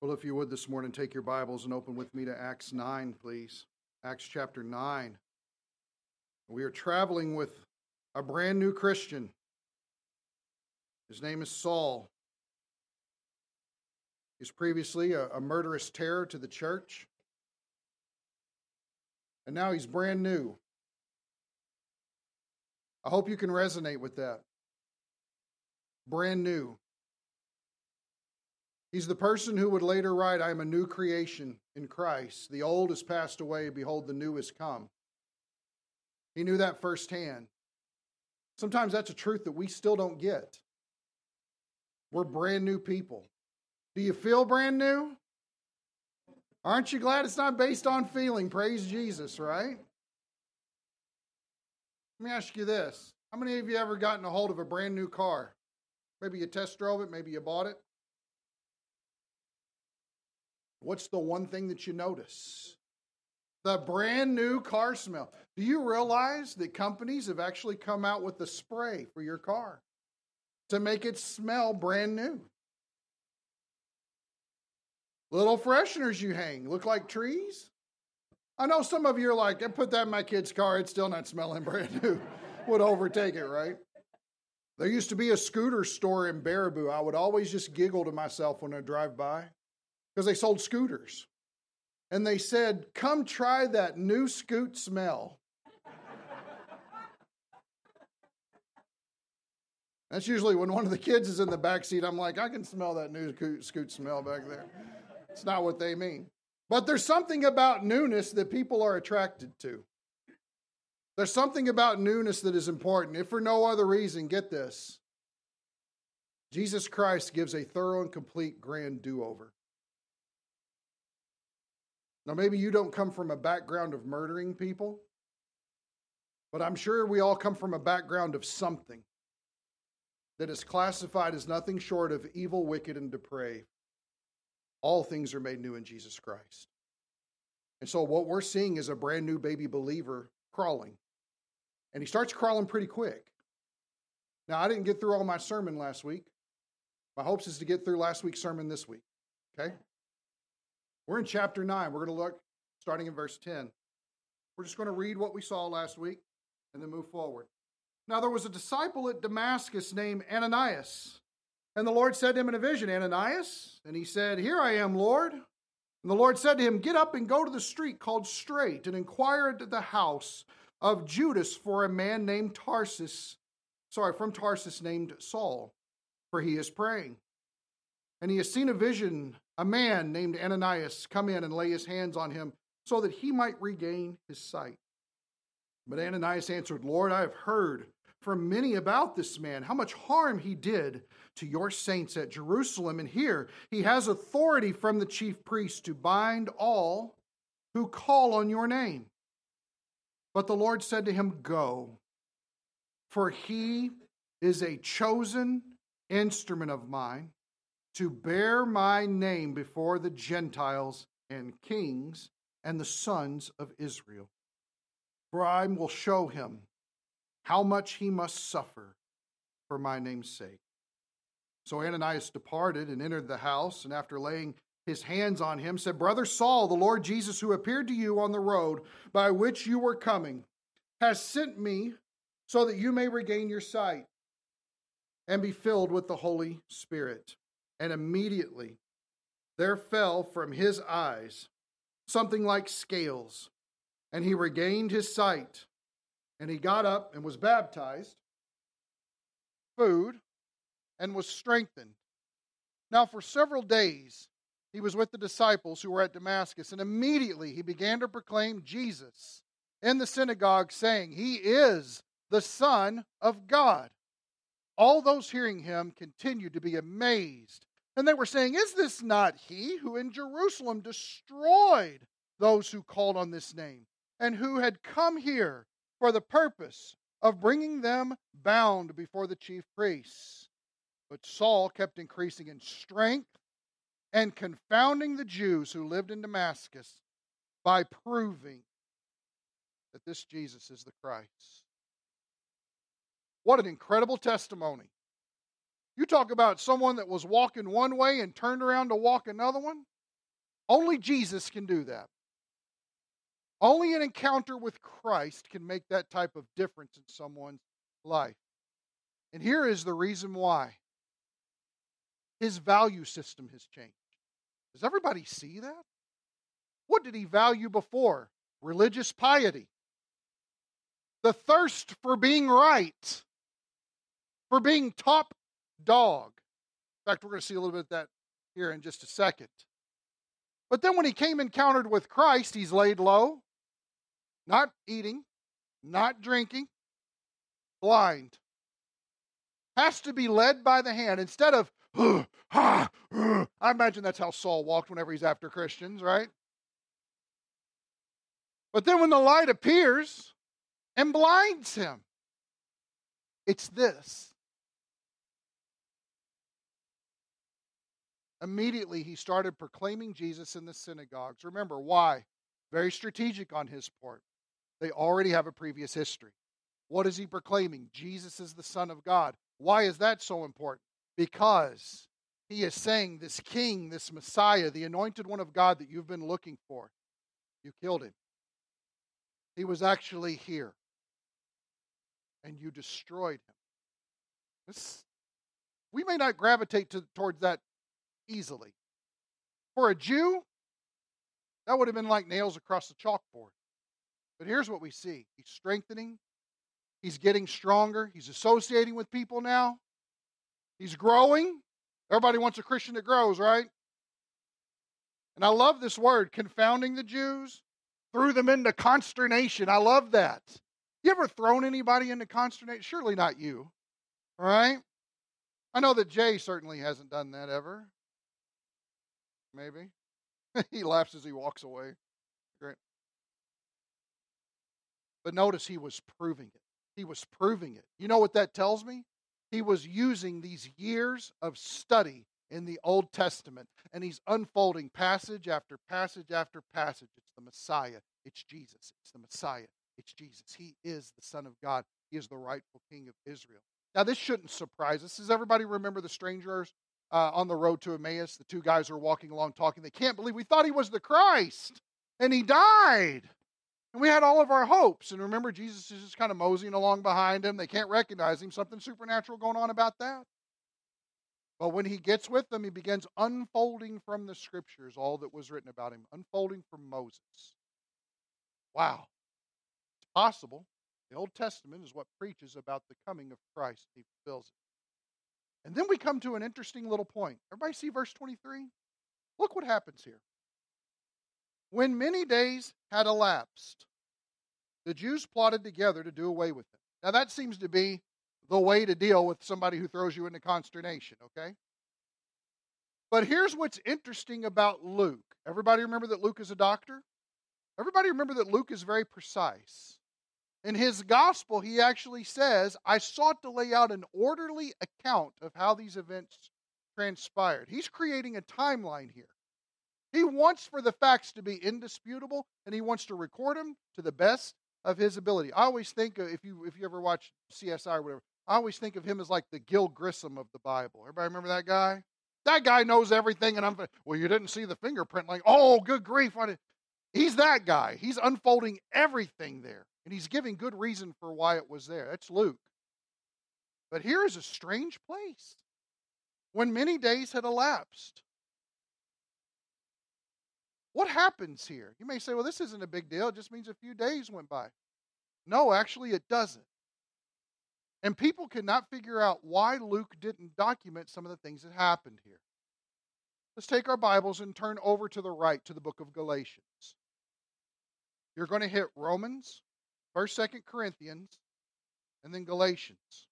Well, if you would this morning, take your Bibles and open with me to Acts 9, please. Acts chapter 9. We are traveling with a brand new Christian. His name is Saul. He's previously a, a murderous terror to the church. And now he's brand new. I hope you can resonate with that. Brand new. He's the person who would later write, I am a new creation in Christ. The old has passed away, behold, the new has come. He knew that firsthand. Sometimes that's a truth that we still don't get. We're brand new people. Do you feel brand new? Aren't you glad it's not based on feeling? Praise Jesus, right? Let me ask you this. How many of you ever gotten a hold of a brand new car? Maybe you test drove it, maybe you bought it. What's the one thing that you notice? The brand new car smell. Do you realize that companies have actually come out with a spray for your car to make it smell brand new? Little fresheners you hang look like trees. I know some of you are like, I put that in my kid's car, it's still not smelling brand new. Would overtake it, right? There used to be a scooter store in Baraboo. I would always just giggle to myself when I drive by because they sold scooters. And they said, Come try that new scoot smell. That's usually when one of the kids is in the back seat. I'm like, I can smell that new scoot smell back there. It's not what they mean. But there's something about newness that people are attracted to. There's something about newness that is important. If for no other reason, get this Jesus Christ gives a thorough and complete grand do over. Now, maybe you don't come from a background of murdering people, but I'm sure we all come from a background of something that is classified as nothing short of evil, wicked, and depraved. All things are made new in Jesus Christ. And so, what we're seeing is a brand new baby believer crawling. And he starts crawling pretty quick. Now, I didn't get through all my sermon last week. My hopes is to get through last week's sermon this week. Okay? We're in chapter 9. We're going to look starting in verse 10. We're just going to read what we saw last week and then move forward. Now, there was a disciple at Damascus named Ananias. And the Lord said to him in a vision, Ananias? And he said, Here I am, Lord. And the Lord said to him, Get up and go to the street called Straight and inquire at the house of Judas for a man named Tarsus, sorry, from Tarsus named Saul, for he is praying. And he has seen a vision a man named Ananias come in and lay his hands on him so that he might regain his sight. But Ananias answered, Lord, I have heard from many about this man, how much harm he did to your saints at Jerusalem. And here he has authority from the chief priest to bind all who call on your name. But the Lord said to him, Go, for he is a chosen instrument of mine to bear my name before the Gentiles and kings and the sons of Israel. For I will show him how much he must suffer for my name's sake. So Ananias departed and entered the house, and after laying his hands on him, said, Brother Saul, the Lord Jesus, who appeared to you on the road by which you were coming, has sent me so that you may regain your sight and be filled with the Holy Spirit. And immediately there fell from his eyes something like scales, and he regained his sight. And he got up and was baptized, food, and was strengthened. Now, for several days, he was with the disciples who were at Damascus, and immediately he began to proclaim Jesus in the synagogue, saying, He is the Son of God. All those hearing him continued to be amazed and they were saying, Is this not he who in Jerusalem destroyed those who called on this name, and who had come here for the purpose of bringing them bound before the chief priests? But Saul kept increasing in strength and confounding the Jews who lived in Damascus by proving that this Jesus is the Christ. What an incredible testimony. You talk about someone that was walking one way and turned around to walk another one. Only Jesus can do that. Only an encounter with Christ can make that type of difference in someone's life. And here is the reason why his value system has changed. Does everybody see that? What did he value before? Religious piety, the thirst for being right, for being top dog. In fact, we're going to see a little bit of that here in just a second. But then when he came encountered with Christ, he's laid low, not eating, not drinking, blind. Has to be led by the hand instead of, I imagine that's how Saul walked whenever he's after Christians, right? But then when the light appears and blinds him, it's this. Immediately, he started proclaiming Jesus in the synagogues. Remember, why? Very strategic on his part. They already have a previous history. What is he proclaiming? Jesus is the Son of God. Why is that so important? Because he is saying, This King, this Messiah, the anointed one of God that you've been looking for, you killed him. He was actually here. And you destroyed him. This, we may not gravitate to, towards that easily. For a Jew, that would have been like nails across the chalkboard. But here's what we see He's strengthening, He's getting stronger, He's associating with people now, He's growing. Everybody wants a Christian that grows, right? And I love this word, confounding the Jews, threw them into consternation. I love that. You ever thrown anybody into consternation? Surely not you, right? I know that Jay certainly hasn't done that ever. Maybe. he laughs as he walks away. Great. But notice he was proving it. He was proving it. You know what that tells me? He was using these years of study in the Old Testament and he's unfolding passage after passage after passage. It's the Messiah. It's Jesus. It's the Messiah. It's Jesus. He is the Son of God. He is the rightful King of Israel. Now, this shouldn't surprise us. Does everybody remember the strangers uh, on the road to Emmaus. The two guys are walking along talking. They can't believe we thought he was the Christ and he died. And we had all of our hopes. And remember, Jesus is just kind of moseying along behind him. They can't recognize him. Something supernatural going on about that. But when he gets with them, he begins unfolding from the scriptures all that was written about him, unfolding from Moses. Wow. It's possible. The Old Testament is what preaches about the coming of Christ. He fulfills it. And then we come to an interesting little point. Everybody see verse 23? Look what happens here. When many days had elapsed, the Jews plotted together to do away with him. Now, that seems to be the way to deal with somebody who throws you into consternation, okay? But here's what's interesting about Luke. Everybody remember that Luke is a doctor? Everybody remember that Luke is very precise. In his gospel, he actually says, I sought to lay out an orderly account of how these events transpired. He's creating a timeline here. He wants for the facts to be indisputable, and he wants to record them to the best of his ability. I always think of, if you if you ever watch CSI or whatever, I always think of him as like the Gil Grissom of the Bible. Everybody remember that guy? That guy knows everything, and I'm well. You didn't see the fingerprint, like oh, good grief! He's that guy. He's unfolding everything there. And he's giving good reason for why it was there. That's Luke. But here is a strange place. When many days had elapsed, what happens here? You may say, well, this isn't a big deal. It just means a few days went by. No, actually, it doesn't. And people cannot figure out why Luke didn't document some of the things that happened here. Let's take our Bibles and turn over to the right to the book of Galatians. You're going to hit Romans, First, Second Corinthians, and then Galatians.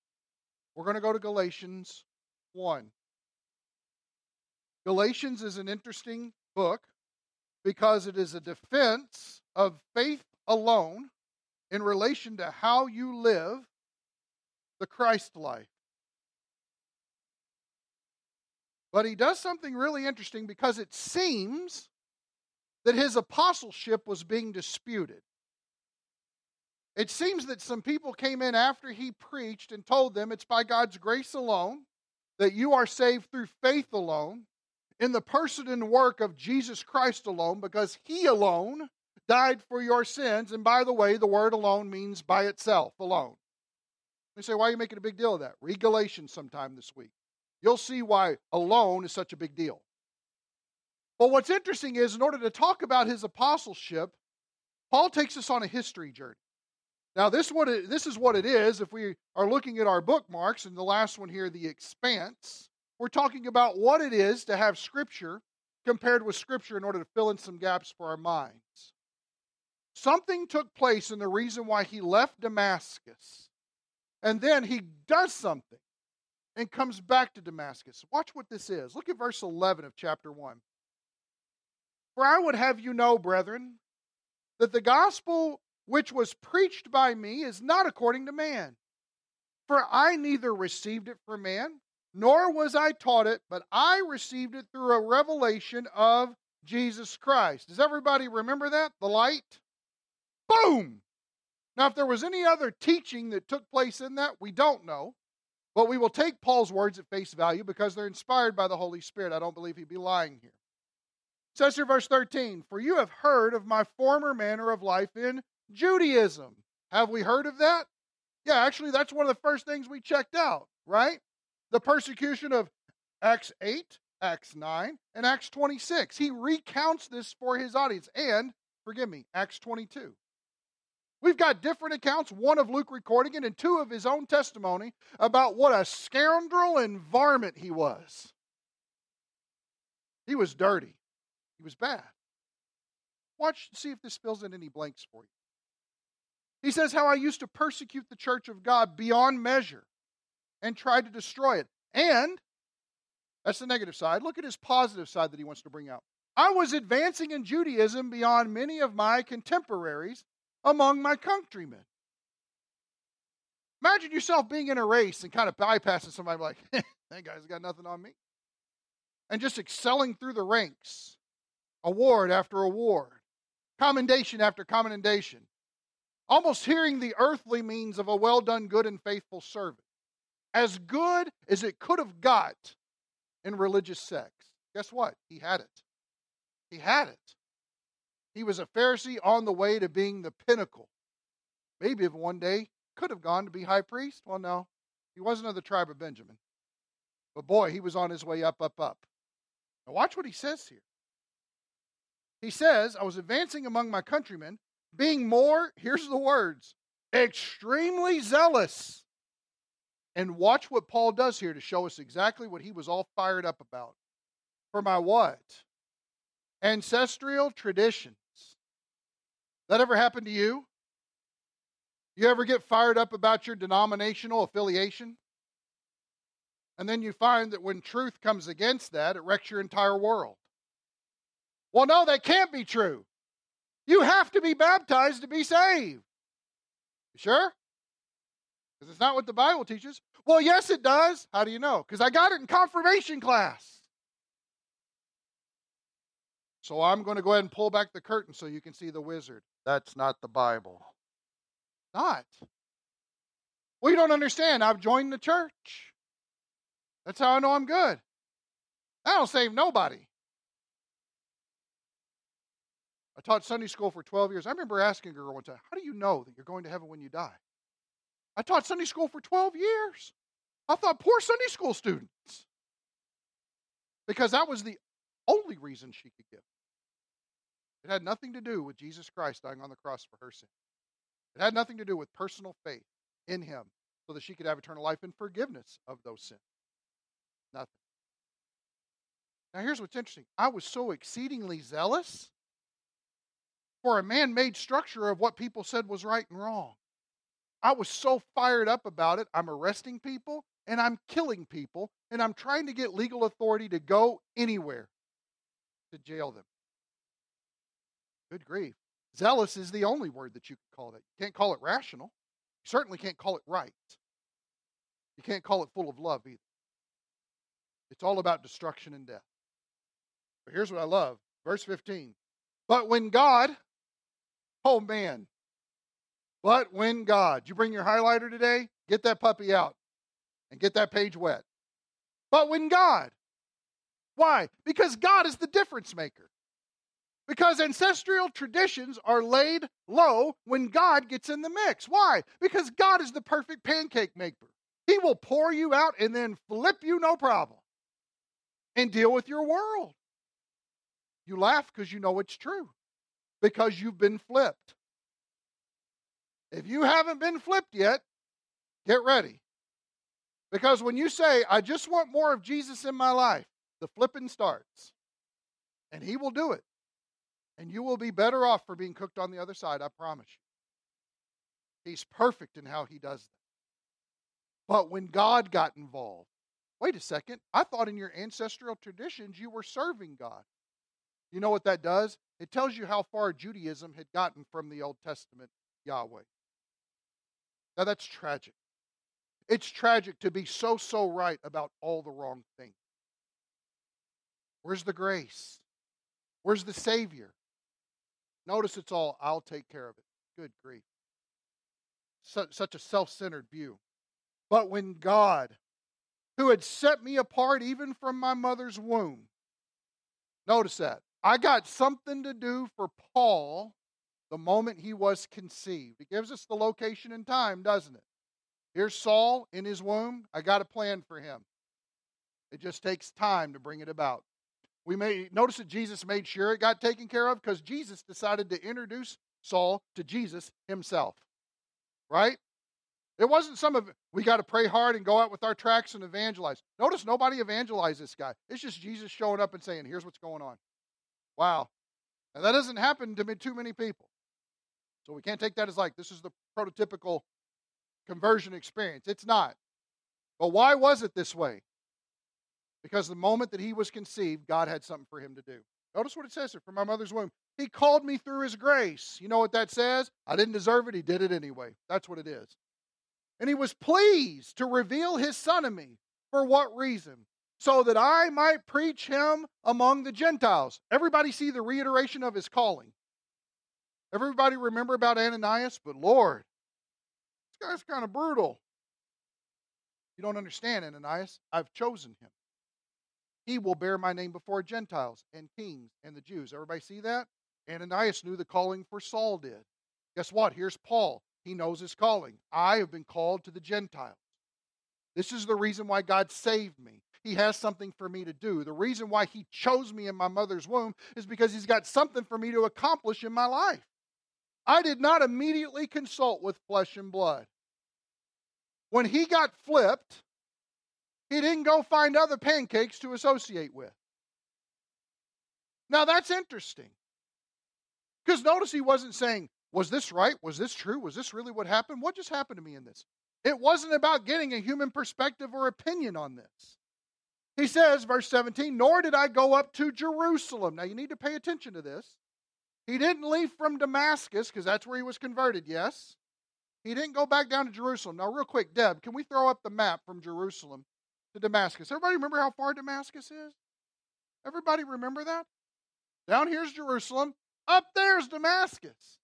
We're going to go to Galatians 1. Galatians is an interesting book because it is a defense of faith alone in relation to how you live the Christ life. But he does something really interesting because it seems that his apostleship was being disputed. It seems that some people came in after he preached and told them it's by God's grace alone, that you are saved through faith alone. in the person and work of Jesus Christ alone because he alone died for your sins. And by the way, the word alone means by itself, alone. You say, why are you making a big deal of that? Read Galatians sometime this week. You'll see why alone is such a big deal. But what's interesting is, in order to talk about his apostleship, Paul takes us on a history journey. Now, this, what it, this is what it is. If we are looking at our bookmarks, and the last one here, the expanse, we're talking about what it is to have Scripture compared with Scripture in order to fill in some gaps for our minds. Something took place in the reason why he left Damascus. And then he does something and comes back to Damascus. Watch what this is. Look at verse 11 of chapter 1. For I would have you know, brethren, that the gospel which was preached by me is not according to man. For I neither received it from man, nor was I taught it, but I received it through a revelation of Jesus Christ. Does everybody remember that? The light? Boom! Now, if there was any other teaching that took place in that, we don't know. But we will take Paul's words at face value because they're inspired by the Holy Spirit. I don't believe he'd be lying here. It says here, verse 13, For you have heard of my former manner of life in Judaism. Have we heard of that? Yeah, actually, that's one of the first things we checked out, right? The persecution of Acts 8, Acts 9, and Acts 26. He recounts this for his audience. And, forgive me, Acts 22. We've got different accounts, one of Luke recording it, and two of his own testimony about what a scoundrel and varmint he was. He was dirty. He was bad. Watch, and see if this fills in any blanks for you. He says, How I used to persecute the church of God beyond measure and tried to destroy it. And, that's the negative side. Look at his positive side that he wants to bring out. I was advancing in Judaism beyond many of my contemporaries among my countrymen. Imagine yourself being in a race and kind of bypassing somebody like, that guy's got nothing on me. And just excelling through the ranks, award after award, commendation after commendation. Almost hearing the earthly means of a well done, good, and faithful servant. As good as it could have got in religious sex. Guess what? He had it. He had it. He was a Pharisee on the way to being the pinnacle. Maybe if one day could have gone to be high priest. Well, no, he wasn't of the tribe of Benjamin. But boy, he was on his way up, up, up. Now, watch what he says here. He says, I was advancing among my countrymen, being more, here's the words, extremely zealous. And watch what Paul does here to show us exactly what he was all fired up about. For my what? Ancestral traditions. That ever happen to you? You ever get fired up about your denominational affiliation? And then you find that when truth comes against that, it wrecks your entire world. Well, no, that can't be true. You have to be baptized to be saved. You sure? Because it's not what the Bible teaches. Well, yes, it does. How do you know? Because I got it in confirmation class. So I'm going to go ahead and pull back the curtain so you can see the wizard. That's not the Bible. Not. Well, you don't understand. I've joined the church. That's how I know I'm good. I don't save nobody. I taught Sunday school for 12 years. I remember asking a girl one time, How do you know that you're going to heaven when you die? I taught Sunday school for 12 years. I thought, poor Sunday school students. Because that was the only reason she could give. It had nothing to do with Jesus Christ dying on the cross for her sin. It had nothing to do with personal faith in him so that she could have eternal life and forgiveness of those sins. Nothing. Now, here's what's interesting I was so exceedingly zealous for a man made structure of what people said was right and wrong. I was so fired up about it. I'm arresting people and I'm killing people and I'm trying to get legal authority to go anywhere to jail them. Good grief. Zealous is the only word that you can call it. You can't call it rational. You certainly can't call it right. You can't call it full of love either. It's all about destruction and death. But here's what I love verse 15. But when God, oh man, but when God, you bring your highlighter today, get that puppy out and get that page wet. But when God, Why? Because God is the difference maker. Because ancestral traditions are laid low when God gets in the mix. Why? Because God is the perfect pancake maker. He will pour you out and then flip you no problem and deal with your world. You laugh because you know it's true, because you've been flipped. If you haven't been flipped yet, get ready. Because when you say, I just want more of Jesus in my life, the flipping starts. And he will do it. And you will be better off for being cooked on the other side, I promise you. He's perfect in how he does that. But when God got involved, wait a second, I thought in your ancestral traditions you were serving God. You know what that does? It tells you how far Judaism had gotten from the Old Testament Yahweh. Now that's tragic. It's tragic to be so, so right about all the wrong things. Where's the grace? Where's the Savior? Notice it's all, I'll take care of it. Good grief. Such, such a self centered view. But when God, who had set me apart even from my mother's womb, notice that. I got something to do for Paul the moment he was conceived. It gives us the location and time, doesn't it? Here's Saul in his womb. I got a plan for him. It just takes time to bring it about. We may notice that Jesus made sure it got taken care of because Jesus decided to introduce Saul to Jesus himself. Right? It wasn't some of we got to pray hard and go out with our tracts and evangelize. Notice nobody evangelized this guy. It's just Jesus showing up and saying, "Here's what's going on." Wow, and that doesn't happen to too many people. So we can't take that as like this is the prototypical conversion experience. It's not. But why was it this way? Because the moment that he was conceived, God had something for him to do. Notice what it says here from my mother's womb. He called me through his grace. You know what that says? I didn't deserve it. He did it anyway. That's what it is. And he was pleased to reveal his son to me. For what reason? So that I might preach him among the Gentiles. Everybody see the reiteration of his calling. Everybody remember about Ananias? But Lord, this guy's kind of brutal. You don't understand, Ananias. I've chosen him. He will bear my name before Gentiles and kings and the Jews. Everybody see that? Ananias knew the calling for Saul did. Guess what? Here's Paul. He knows his calling. I have been called to the Gentiles. This is the reason why God saved me. He has something for me to do. The reason why He chose me in my mother's womb is because He's got something for me to accomplish in my life. I did not immediately consult with flesh and blood. When he got flipped, he didn't go find other pancakes to associate with. Now that's interesting. Because notice he wasn't saying, Was this right? Was this true? Was this really what happened? What just happened to me in this? It wasn't about getting a human perspective or opinion on this. He says, verse 17, Nor did I go up to Jerusalem. Now you need to pay attention to this. He didn't leave from Damascus because that's where he was converted, yes. He didn't go back down to Jerusalem. Now, real quick, Deb, can we throw up the map from Jerusalem to Damascus? Everybody remember how far Damascus is? Everybody remember that? Down here's Jerusalem, up there's Damascus.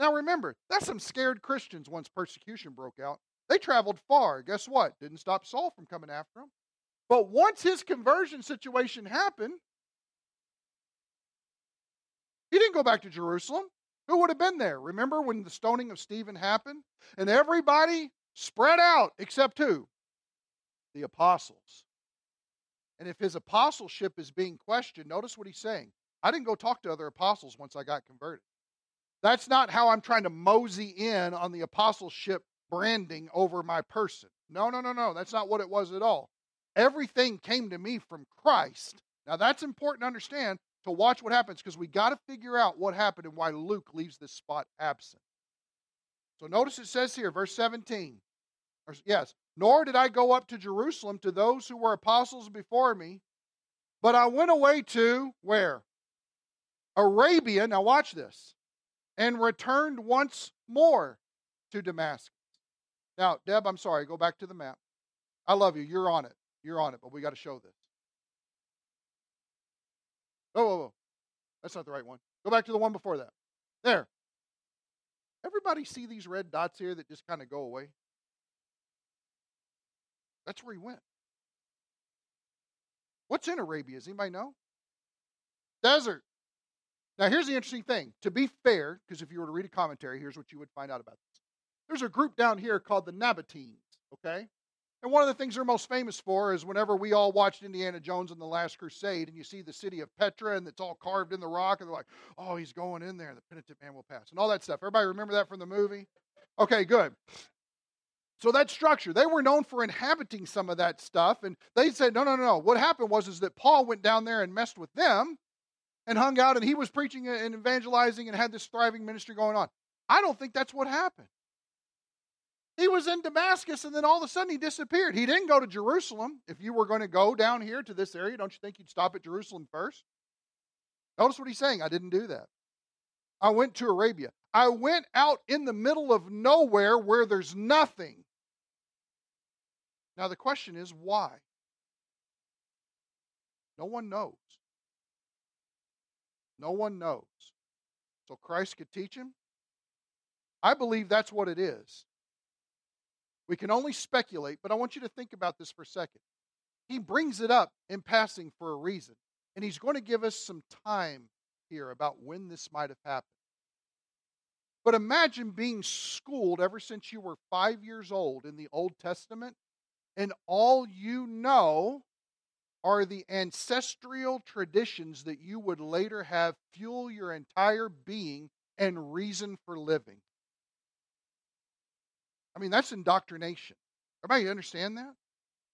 Now remember, that's some scared Christians once persecution broke out. They traveled far. Guess what? Didn't stop Saul from coming after him. But once his conversion situation happened, he didn't go back to Jerusalem. Who would have been there? Remember when the stoning of Stephen happened? And everybody spread out except who? The apostles. And if his apostleship is being questioned, notice what he's saying. I didn't go talk to other apostles once I got converted. That's not how I'm trying to mosey in on the apostleship branding over my person. No, no, no, no. That's not what it was at all. Everything came to me from Christ. Now, that's important to understand to watch what happens because we got to figure out what happened and why Luke leaves this spot absent. So notice it says here, verse 17. Or, yes, nor did I go up to Jerusalem to those who were apostles before me, but I went away to where? Arabia. Now watch this. And returned once more to Damascus. Now, Deb, I'm sorry, go back to the map. I love you. You're on it. You're on it, but we got to show this. Oh, whoa, whoa. That's not the right one. Go back to the one before that. There. Everybody see these red dots here that just kind of go away? That's where he went. What's in Arabia? Does anybody know? Desert. Now, here's the interesting thing. To be fair, because if you were to read a commentary, here's what you would find out about this. There's a group down here called the Nabateans, okay? And one of the things they're most famous for is whenever we all watched Indiana Jones and the Last Crusade, and you see the city of Petra and it's all carved in the rock, and they're like, oh, he's going in there, the penitent man will pass, and all that stuff. Everybody remember that from the movie? Okay, good. So that structure, they were known for inhabiting some of that stuff, and they said, no, no, no, no. What happened was is that Paul went down there and messed with them, and hung out and he was preaching and evangelizing and had this thriving ministry going on. I don't think that's what happened. He was in Damascus and then all of a sudden he disappeared. He didn't go to Jerusalem. If you were going to go down here to this area, don't you think you'd stop at Jerusalem first? Notice what he's saying. I didn't do that. I went to Arabia. I went out in the middle of nowhere where there's nothing. Now the question is why? No one knows. No one knows. So Christ could teach him? I believe that's what it is. We can only speculate, but I want you to think about this for a second. He brings it up in passing for a reason, and he's going to give us some time here about when this might have happened. But imagine being schooled ever since you were five years old in the Old Testament, and all you know are the ancestral traditions that you would later have fuel your entire being and reason for living. I mean, that's indoctrination. Everybody understand that?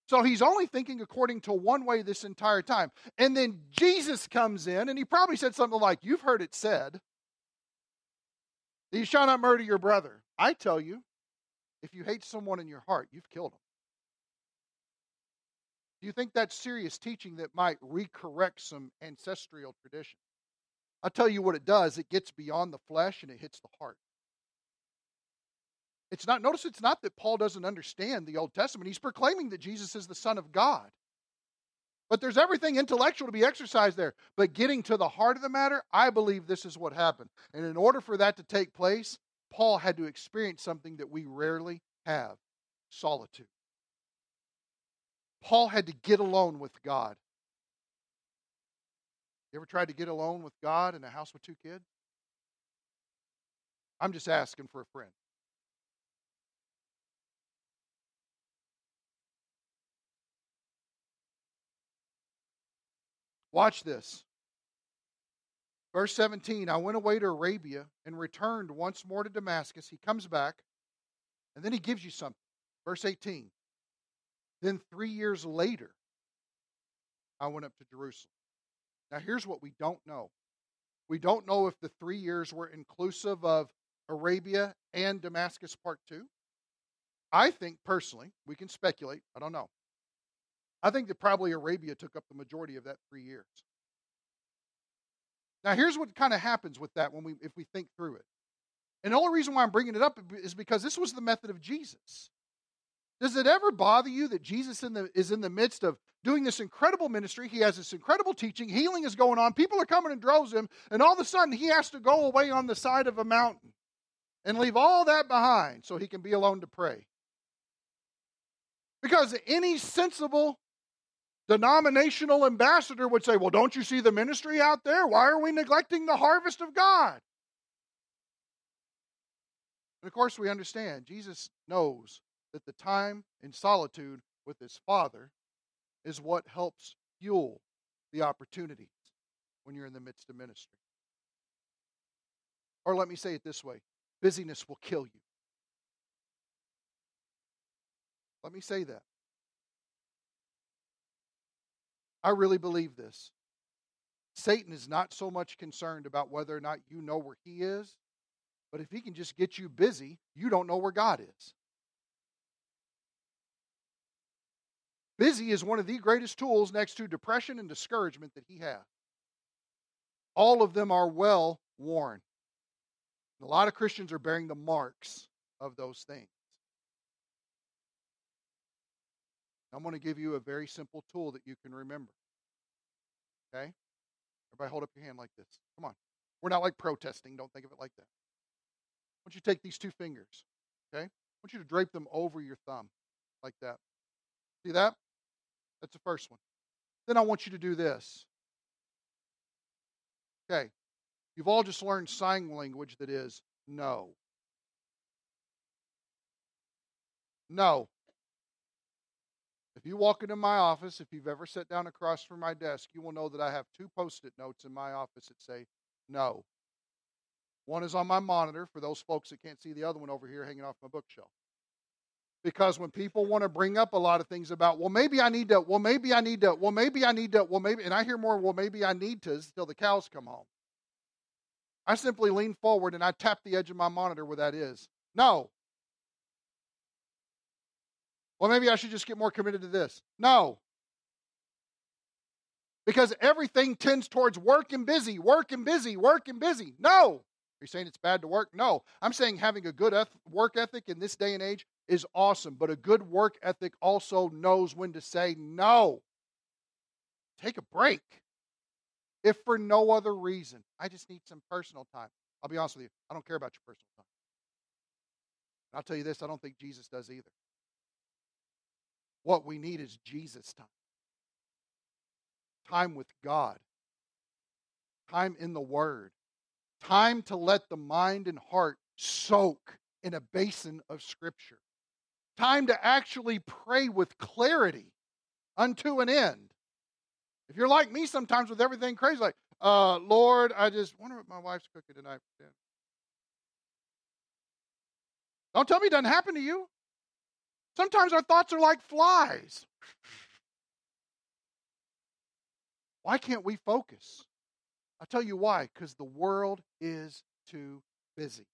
So he's only thinking according to one way this entire time. And then Jesus comes in, and he probably said something like, You've heard it said, you shall not murder your brother. I tell you, if you hate someone in your heart, you've killed him. Do you think that's serious teaching that might recorrect some ancestral tradition? I'll tell you what it does it gets beyond the flesh and it hits the heart. It's not, notice it's not that Paul doesn't understand the Old Testament. He's proclaiming that Jesus is the Son of God. But there's everything intellectual to be exercised there. But getting to the heart of the matter, I believe this is what happened. And in order for that to take place, Paul had to experience something that we rarely have solitude. Paul had to get alone with God. You ever tried to get alone with God in a house with two kids? I'm just asking for a friend. Watch this. Verse 17 I went away to Arabia and returned once more to Damascus. He comes back, and then he gives you something. Verse 18 then three years later, I went up to Jerusalem. Now, here's what we don't know we don't know if the three years were inclusive of Arabia and Damascus Part 2. I think personally, we can speculate, I don't know. I think that probably Arabia took up the majority of that three years. Now, here's what kind of happens with that when we, if we think through it. And the only reason why I'm bringing it up is because this was the method of Jesus. Does it ever bother you that Jesus in the, is in the midst of doing this incredible ministry? He has this incredible teaching, healing is going on, people are coming and droves him, and all of a sudden he has to go away on the side of a mountain and leave all that behind so he can be alone to pray. Because any sensible denominational ambassador would say, Well, don't you see the ministry out there? Why are we neglecting the harvest of God? And of course, we understand Jesus knows that the time in solitude with his Father is what helps fuel the opportunities when you're in the midst of ministry. Or let me say it this way busyness will kill you. Let me say that. I really believe this. Satan is not so much concerned about whether or not you know where he is, but if he can just get you busy, you don't know where God is. Busy is one of the greatest tools next to depression and discouragement that he has. All of them are well worn. A lot of Christians are bearing the marks of those things. I'm going to give you a very simple tool that you can remember. Okay? Everybody hold up your hand like this. Come on. We're not like protesting. Don't think of it like that. I want you to take these two fingers. Okay? I want you to drape them over your thumb like that. See that? That's the first one. then I want you to do this. Okay. You've all just learned sign language that is no. No. You walk into my office, if you've ever sat down across from my desk, you will know that I have two post it notes in my office that say no. One is on my monitor for those folks that can't see the other one over here hanging off my bookshelf. Because when people want to bring up a lot of things about, well, maybe I need to, well, maybe I need to, well, maybe I need to, well, maybe, and I hear more, well, maybe I need to until the cows come home. I simply lean forward and I tap the edge of my monitor where that is. No. Well, maybe I should just get more committed to this. No. Because everything tends towards work and busy, work and busy, work and busy. No. Are you saying it's bad to work? No. I'm saying having a good work ethic in this day and age is awesome, but a good work ethic also knows when to say no. Take a break. If for no other reason, I just need some personal time. I'll be honest with you, I don't care about your personal time. I'll tell you this, I don't think Jesus does either. What we need is Jesus time. Time with God. Time in the Word. Time to let the mind and heart soak in a basin of Scripture. Time to actually pray with clarity unto an end. If you're like me sometimes with everything crazy, like, uh, Lord, I just wonder what my wife's cooking tonight for dinner. Don't tell me it doesn't happen to you. Sometimes our thoughts are like flies. Why can't we focus? I'll tell you why because the world is too busy.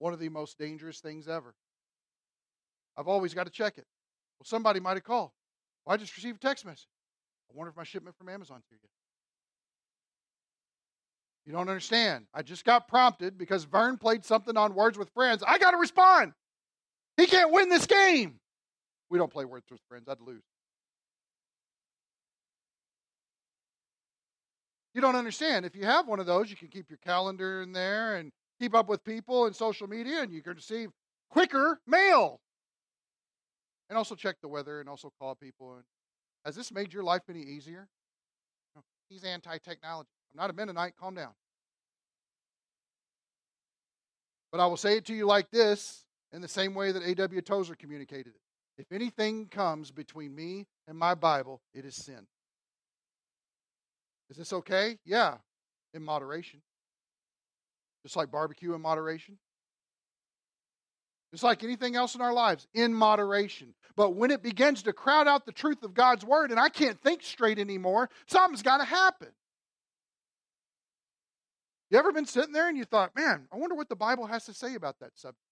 One of the most dangerous things ever. I've always got to check it. Well, somebody might have called. Well, I just received a text message. I wonder if my shipment from Amazon's here yet. You don't understand. I just got prompted because Vern played something on Words with Friends. I got to respond. He can't win this game. We don't play Words with Friends. I'd lose. You don't understand. If you have one of those, you can keep your calendar in there and keep up with people and social media, and you can receive quicker mail. And also check the weather and also call people. And has this made your life any easier? He's anti technology. I'm not a Mennonite, calm down. But I will say it to you like this in the same way that A.W. Tozer communicated it. If anything comes between me and my Bible, it is sin. Is this okay? Yeah, in moderation. Just like barbecue in moderation. Just like anything else in our lives, in moderation. But when it begins to crowd out the truth of God's word and I can't think straight anymore, something's got to happen. You ever been sitting there and you thought, man, I wonder what the Bible has to say about that subject?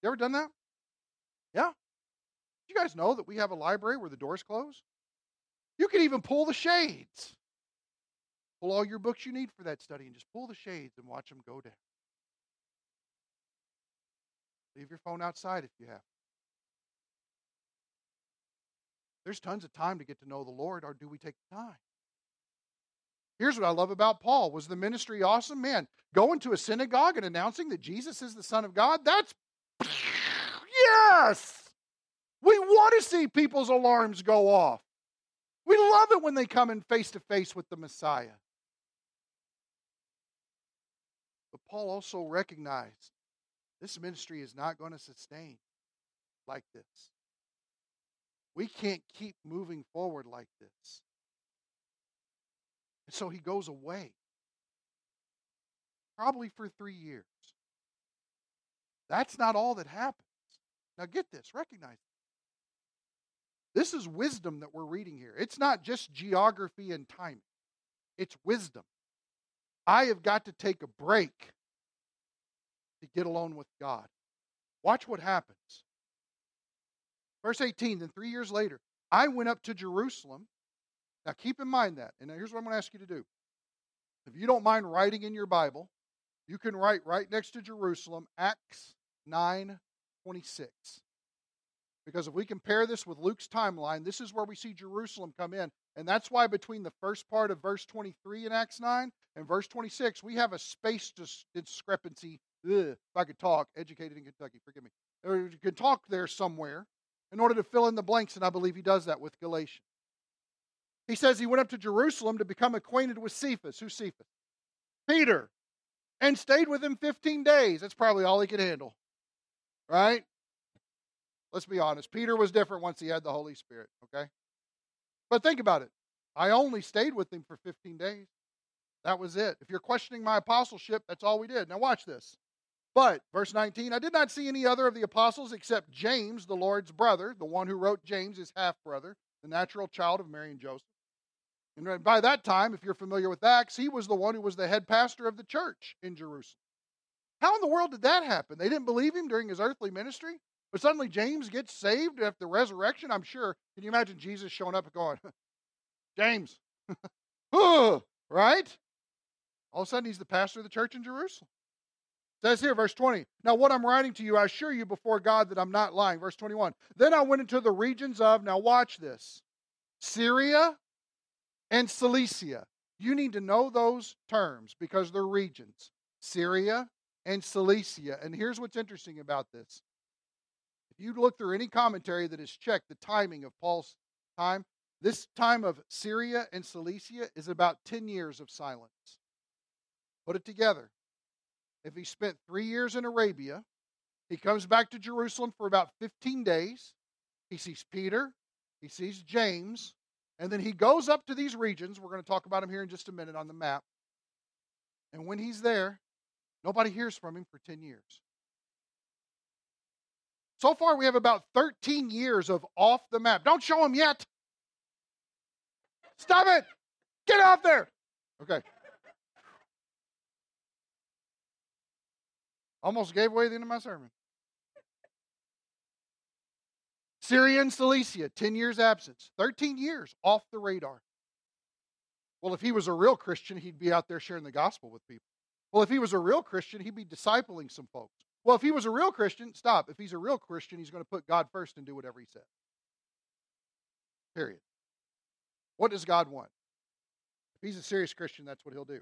You ever done that? Yeah. You guys know that we have a library where the doors close? You can even pull the shades. Pull all your books you need for that study and just pull the shades and watch them go down. Leave your phone outside if you have. There's tons of time to get to know the Lord, or do we take the time? Here's what I love about Paul. Was the ministry awesome? Man, going to a synagogue and announcing that Jesus is the Son of God, that's yes! We want to see people's alarms go off. We love it when they come in face to face with the Messiah. But Paul also recognized this ministry is not going to sustain like this. We can't keep moving forward like this. And so he goes away, probably for three years. That's not all that happens. Now, get this, recognize this. This is wisdom that we're reading here. It's not just geography and timing, it's wisdom. I have got to take a break to get alone with God. Watch what happens. Verse 18 Then three years later, I went up to Jerusalem. Now keep in mind that. And here's what I'm going to ask you to do. If you don't mind writing in your Bible, you can write right next to Jerusalem, Acts 9 26. Because if we compare this with Luke's timeline, this is where we see Jerusalem come in. And that's why between the first part of verse 23 in Acts 9 and verse 26, we have a space discrepancy. Ugh, if I could talk, educated in Kentucky, forgive me. Or you could talk there somewhere in order to fill in the blanks, and I believe he does that with Galatians. He says he went up to Jerusalem to become acquainted with Cephas. Who's Cephas? Peter. And stayed with him 15 days. That's probably all he could handle. Right? Let's be honest. Peter was different once he had the Holy Spirit, okay? But think about it. I only stayed with him for 15 days. That was it. If you're questioning my apostleship, that's all we did. Now, watch this. But, verse 19, I did not see any other of the apostles except James, the Lord's brother, the one who wrote James, his half brother, the natural child of Mary and Joseph. And by that time, if you're familiar with Acts, he was the one who was the head pastor of the church in Jerusalem. How in the world did that happen? They didn't believe him during his earthly ministry? But suddenly James gets saved after the resurrection. I'm sure. Can you imagine Jesus showing up and going, James, right? All of a sudden, he's the pastor of the church in Jerusalem. Says here, verse 20. Now, what I'm writing to you, I assure you before God that I'm not lying. Verse 21. Then I went into the regions of, now watch this, Syria and Cilicia. You need to know those terms because they're regions Syria and Cilicia. And here's what's interesting about this if you look through any commentary that has checked the timing of Paul's time, this time of Syria and Cilicia is about 10 years of silence. Put it together. If he spent three years in Arabia, he comes back to Jerusalem for about 15 days. He sees Peter, he sees James, and then he goes up to these regions. We're going to talk about him here in just a minute on the map. And when he's there, nobody hears from him for 10 years. So far, we have about 13 years of off the map. Don't show him yet. Stop it. Get out there. Okay. Almost gave away the end of my sermon. Syria and Cilicia, 10 years absence, 13 years off the radar. Well, if he was a real Christian, he'd be out there sharing the gospel with people. Well, if he was a real Christian, he'd be discipling some folks. Well, if he was a real Christian, stop. If he's a real Christian, he's going to put God first and do whatever he says. Period. What does God want? If he's a serious Christian, that's what he'll do.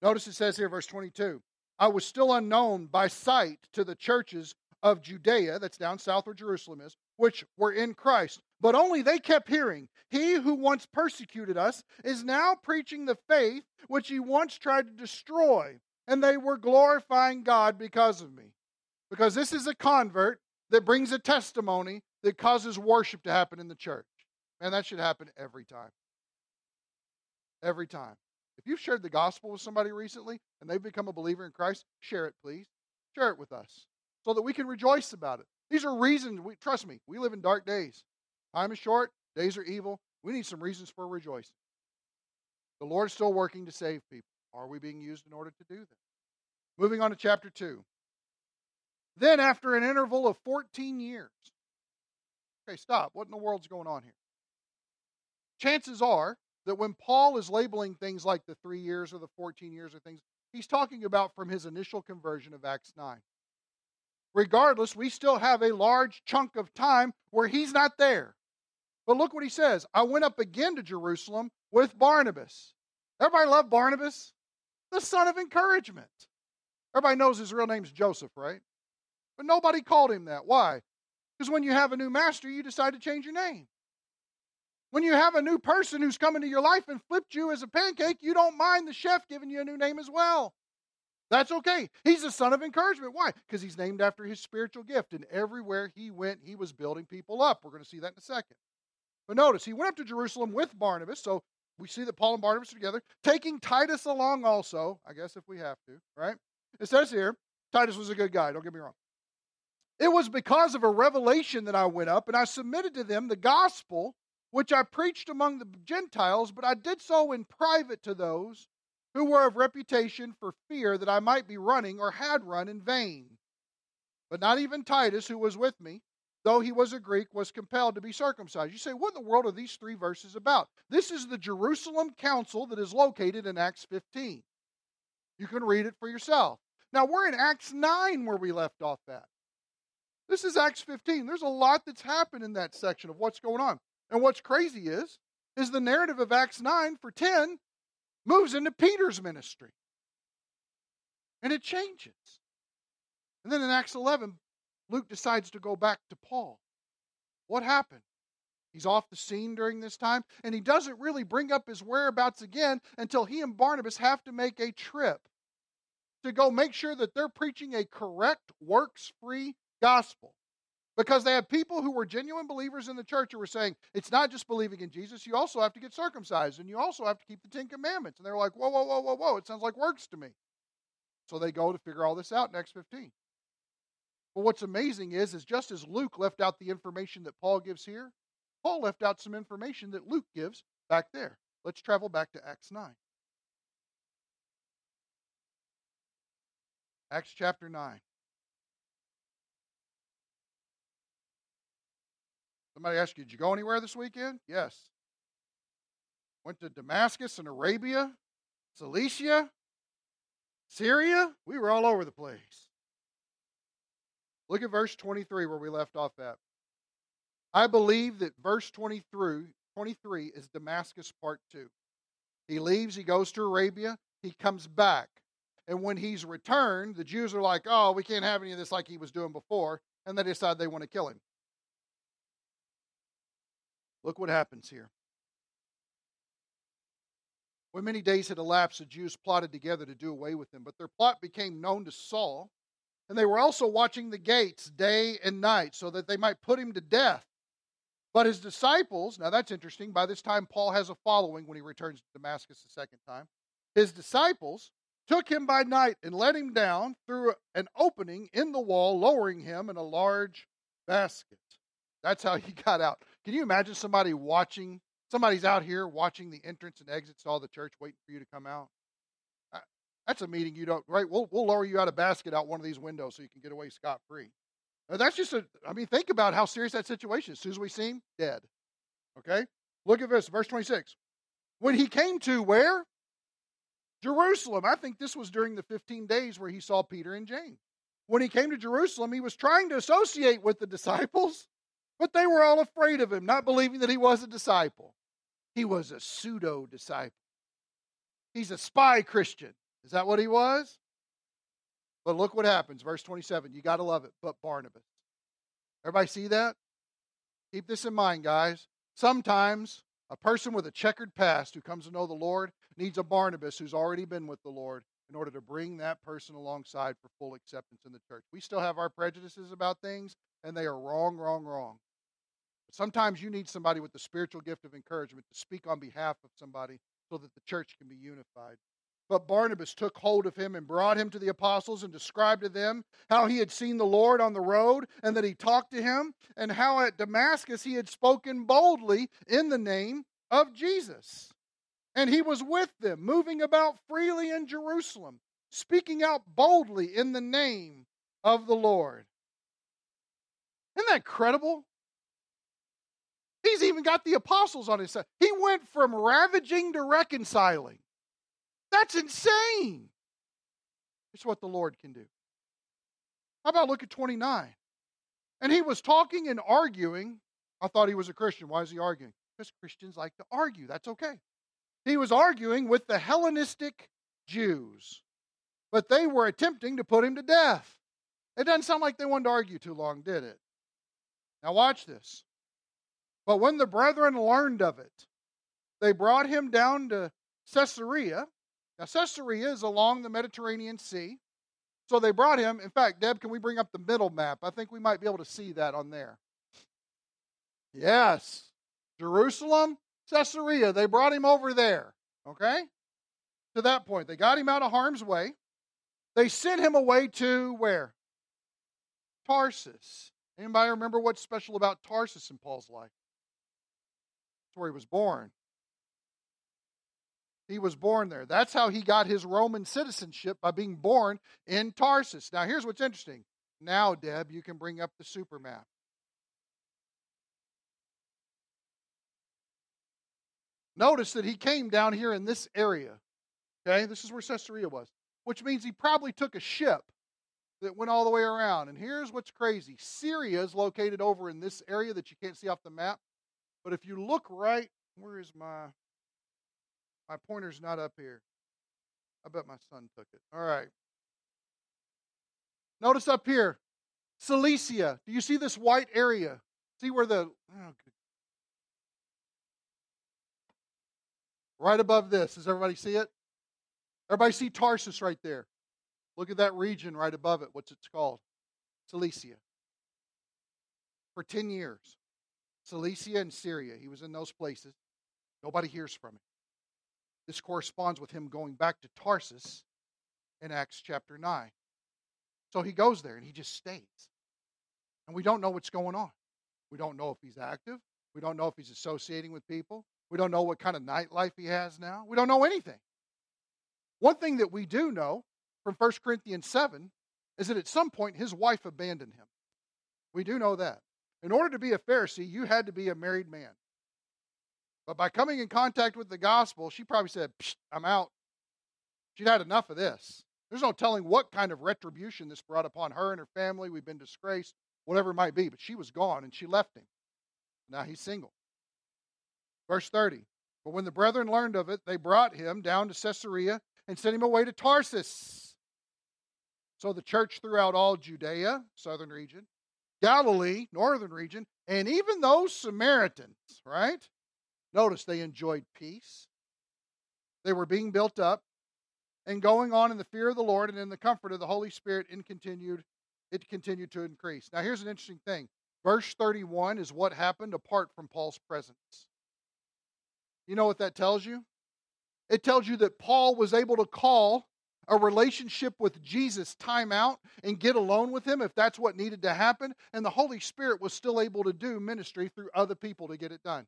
Notice it says here, verse 22 I was still unknown by sight to the churches of Judea, that's down south where Jerusalem is, which were in Christ. But only they kept hearing, He who once persecuted us is now preaching the faith which he once tried to destroy and they were glorifying God because of me. Because this is a convert that brings a testimony that causes worship to happen in the church. And that should happen every time. Every time. If you've shared the gospel with somebody recently and they've become a believer in Christ, share it, please. Share it with us so that we can rejoice about it. These are reasons, we, trust me, we live in dark days. Time is short, days are evil. We need some reasons for rejoicing. The Lord is still working to save people. Are we being used in order to do that? Moving on to chapter 2. Then, after an interval of 14 years, okay, stop. What in the world's going on here? Chances are that when Paul is labeling things like the three years or the 14 years or things, he's talking about from his initial conversion of Acts 9. Regardless, we still have a large chunk of time where he's not there. But look what he says I went up again to Jerusalem with Barnabas. Everybody love Barnabas? The son of encouragement. Everybody knows his real name's Joseph, right? But nobody called him that. Why? Because when you have a new master, you decide to change your name. When you have a new person who's come into your life and flipped you as a pancake, you don't mind the chef giving you a new name as well. That's okay. He's a son of encouragement. Why? Because he's named after his spiritual gift. And everywhere he went, he was building people up. We're going to see that in a second. But notice, he went up to Jerusalem with Barnabas. So we see that Paul and Barnabas are together, taking Titus along also, I guess if we have to, right? It says here, Titus was a good guy, don't get me wrong. It was because of a revelation that I went up and I submitted to them the gospel which I preached among the Gentiles, but I did so in private to those who were of reputation for fear that I might be running or had run in vain. But not even Titus, who was with me, though he was a Greek, was compelled to be circumcised. You say, what in the world are these three verses about? This is the Jerusalem Council that is located in Acts 15. You can read it for yourself. Now, we're in Acts 9 where we left off at. This is Acts 15. There's a lot that's happened in that section of what's going on. And what's crazy is, is the narrative of Acts 9 for 10 moves into Peter's ministry. And it changes. And then in Acts 11, Luke decides to go back to Paul. What happened? He's off the scene during this time, and he doesn't really bring up his whereabouts again until he and Barnabas have to make a trip to go make sure that they're preaching a correct, works free gospel. Because they had people who were genuine believers in the church who were saying, it's not just believing in Jesus, you also have to get circumcised and you also have to keep the Ten Commandments. And they're like, whoa, whoa, whoa, whoa, whoa, it sounds like works to me. So they go to figure all this out in Acts 15. But what's amazing is, is just as Luke left out the information that Paul gives here, Paul left out some information that Luke gives back there. Let's travel back to Acts 9. Acts chapter 9. Somebody asked you, did you go anywhere this weekend? Yes. Went to Damascus and Arabia, Cilicia, Syria. We were all over the place. Look at verse 23 where we left off at. I believe that verse 23, 23 is Damascus part 2. He leaves, he goes to Arabia, he comes back. And when he's returned, the Jews are like, oh, we can't have any of this like he was doing before. And they decide they want to kill him. Look what happens here. When many days had elapsed, the Jews plotted together to do away with him, but their plot became known to Saul, and they were also watching the gates day and night so that they might put him to death. But his disciples, now that's interesting, by this time Paul has a following when he returns to Damascus the second time. His disciples took him by night and let him down through an opening in the wall, lowering him in a large basket. That's how he got out. Can you imagine somebody watching? Somebody's out here watching the entrance and exits to all the church, waiting for you to come out. Uh, that's a meeting you don't, right? We'll, we'll lower you out a basket out one of these windows so you can get away scot free. That's just a, I mean, think about how serious that situation is. As soon as we see him, dead. Okay? Look at this, verse 26. When he came to where? Jerusalem. I think this was during the 15 days where he saw Peter and James. When he came to Jerusalem, he was trying to associate with the disciples, but they were all afraid of him, not believing that he was a disciple. He was a pseudo disciple. He's a spy Christian. Is that what he was? But look what happens. Verse 27. You got to love it. But Barnabas. Everybody see that? Keep this in mind, guys. Sometimes a person with a checkered past who comes to know the Lord needs a Barnabas who's already been with the Lord in order to bring that person alongside for full acceptance in the church. We still have our prejudices about things, and they are wrong, wrong, wrong. But sometimes you need somebody with the spiritual gift of encouragement to speak on behalf of somebody so that the church can be unified. But Barnabas took hold of him and brought him to the apostles and described to them how he had seen the Lord on the road and that he talked to him, and how at Damascus he had spoken boldly in the name of Jesus. And he was with them, moving about freely in Jerusalem, speaking out boldly in the name of the Lord. Isn't that credible? He's even got the apostles on his side. He went from ravaging to reconciling. That's insane. It's what the Lord can do. How about look at 29? And he was talking and arguing. I thought he was a Christian. Why is he arguing? Because Christians like to argue. That's okay. He was arguing with the Hellenistic Jews, but they were attempting to put him to death. It doesn't sound like they wanted to argue too long, did it? Now, watch this. But when the brethren learned of it, they brought him down to Caesarea now, Caesarea is along the Mediterranean Sea. So they brought him. In fact, Deb, can we bring up the middle map? I think we might be able to see that on there. Yes. Jerusalem, Caesarea. They brought him over there. Okay? To that point. They got him out of harm's way. They sent him away to where? Tarsus. Anybody remember what's special about Tarsus in Paul's life? Where he was born. He was born there. That's how he got his Roman citizenship by being born in Tarsus. Now, here's what's interesting. Now, Deb, you can bring up the super map. Notice that he came down here in this area. Okay, this is where Caesarea was, which means he probably took a ship that went all the way around. And here's what's crazy Syria is located over in this area that you can't see off the map. But if you look right where is my my pointer's not up here. I bet my son took it. All right. Notice up here, Cilicia. Do you see this white area? See where the oh, right above this. Does everybody see it? Everybody see Tarsus right there? Look at that region right above it. What's it called? Cilicia. For 10 years. Cilicia and Syria. He was in those places. Nobody hears from him. This corresponds with him going back to Tarsus in Acts chapter 9. So he goes there and he just stays. And we don't know what's going on. We don't know if he's active. We don't know if he's associating with people. We don't know what kind of nightlife he has now. We don't know anything. One thing that we do know from 1 Corinthians 7 is that at some point his wife abandoned him. We do know that. In order to be a Pharisee, you had to be a married man. But by coming in contact with the gospel, she probably said, I'm out. She'd had enough of this. There's no telling what kind of retribution this brought upon her and her family. We've been disgraced, whatever it might be. But she was gone and she left him. Now he's single. Verse 30. But when the brethren learned of it, they brought him down to Caesarea and sent him away to Tarsus. So the church throughout all Judea, southern region, Galilee, northern region, and even those Samaritans, right? Notice they enjoyed peace. They were being built up and going on in the fear of the Lord and in the comfort of the Holy Spirit and continued it continued to increase. Now here's an interesting thing. Verse 31 is what happened apart from Paul's presence. You know what that tells you? It tells you that Paul was able to call a relationship with Jesus time out and get alone with him if that's what needed to happen, and the Holy Spirit was still able to do ministry through other people to get it done.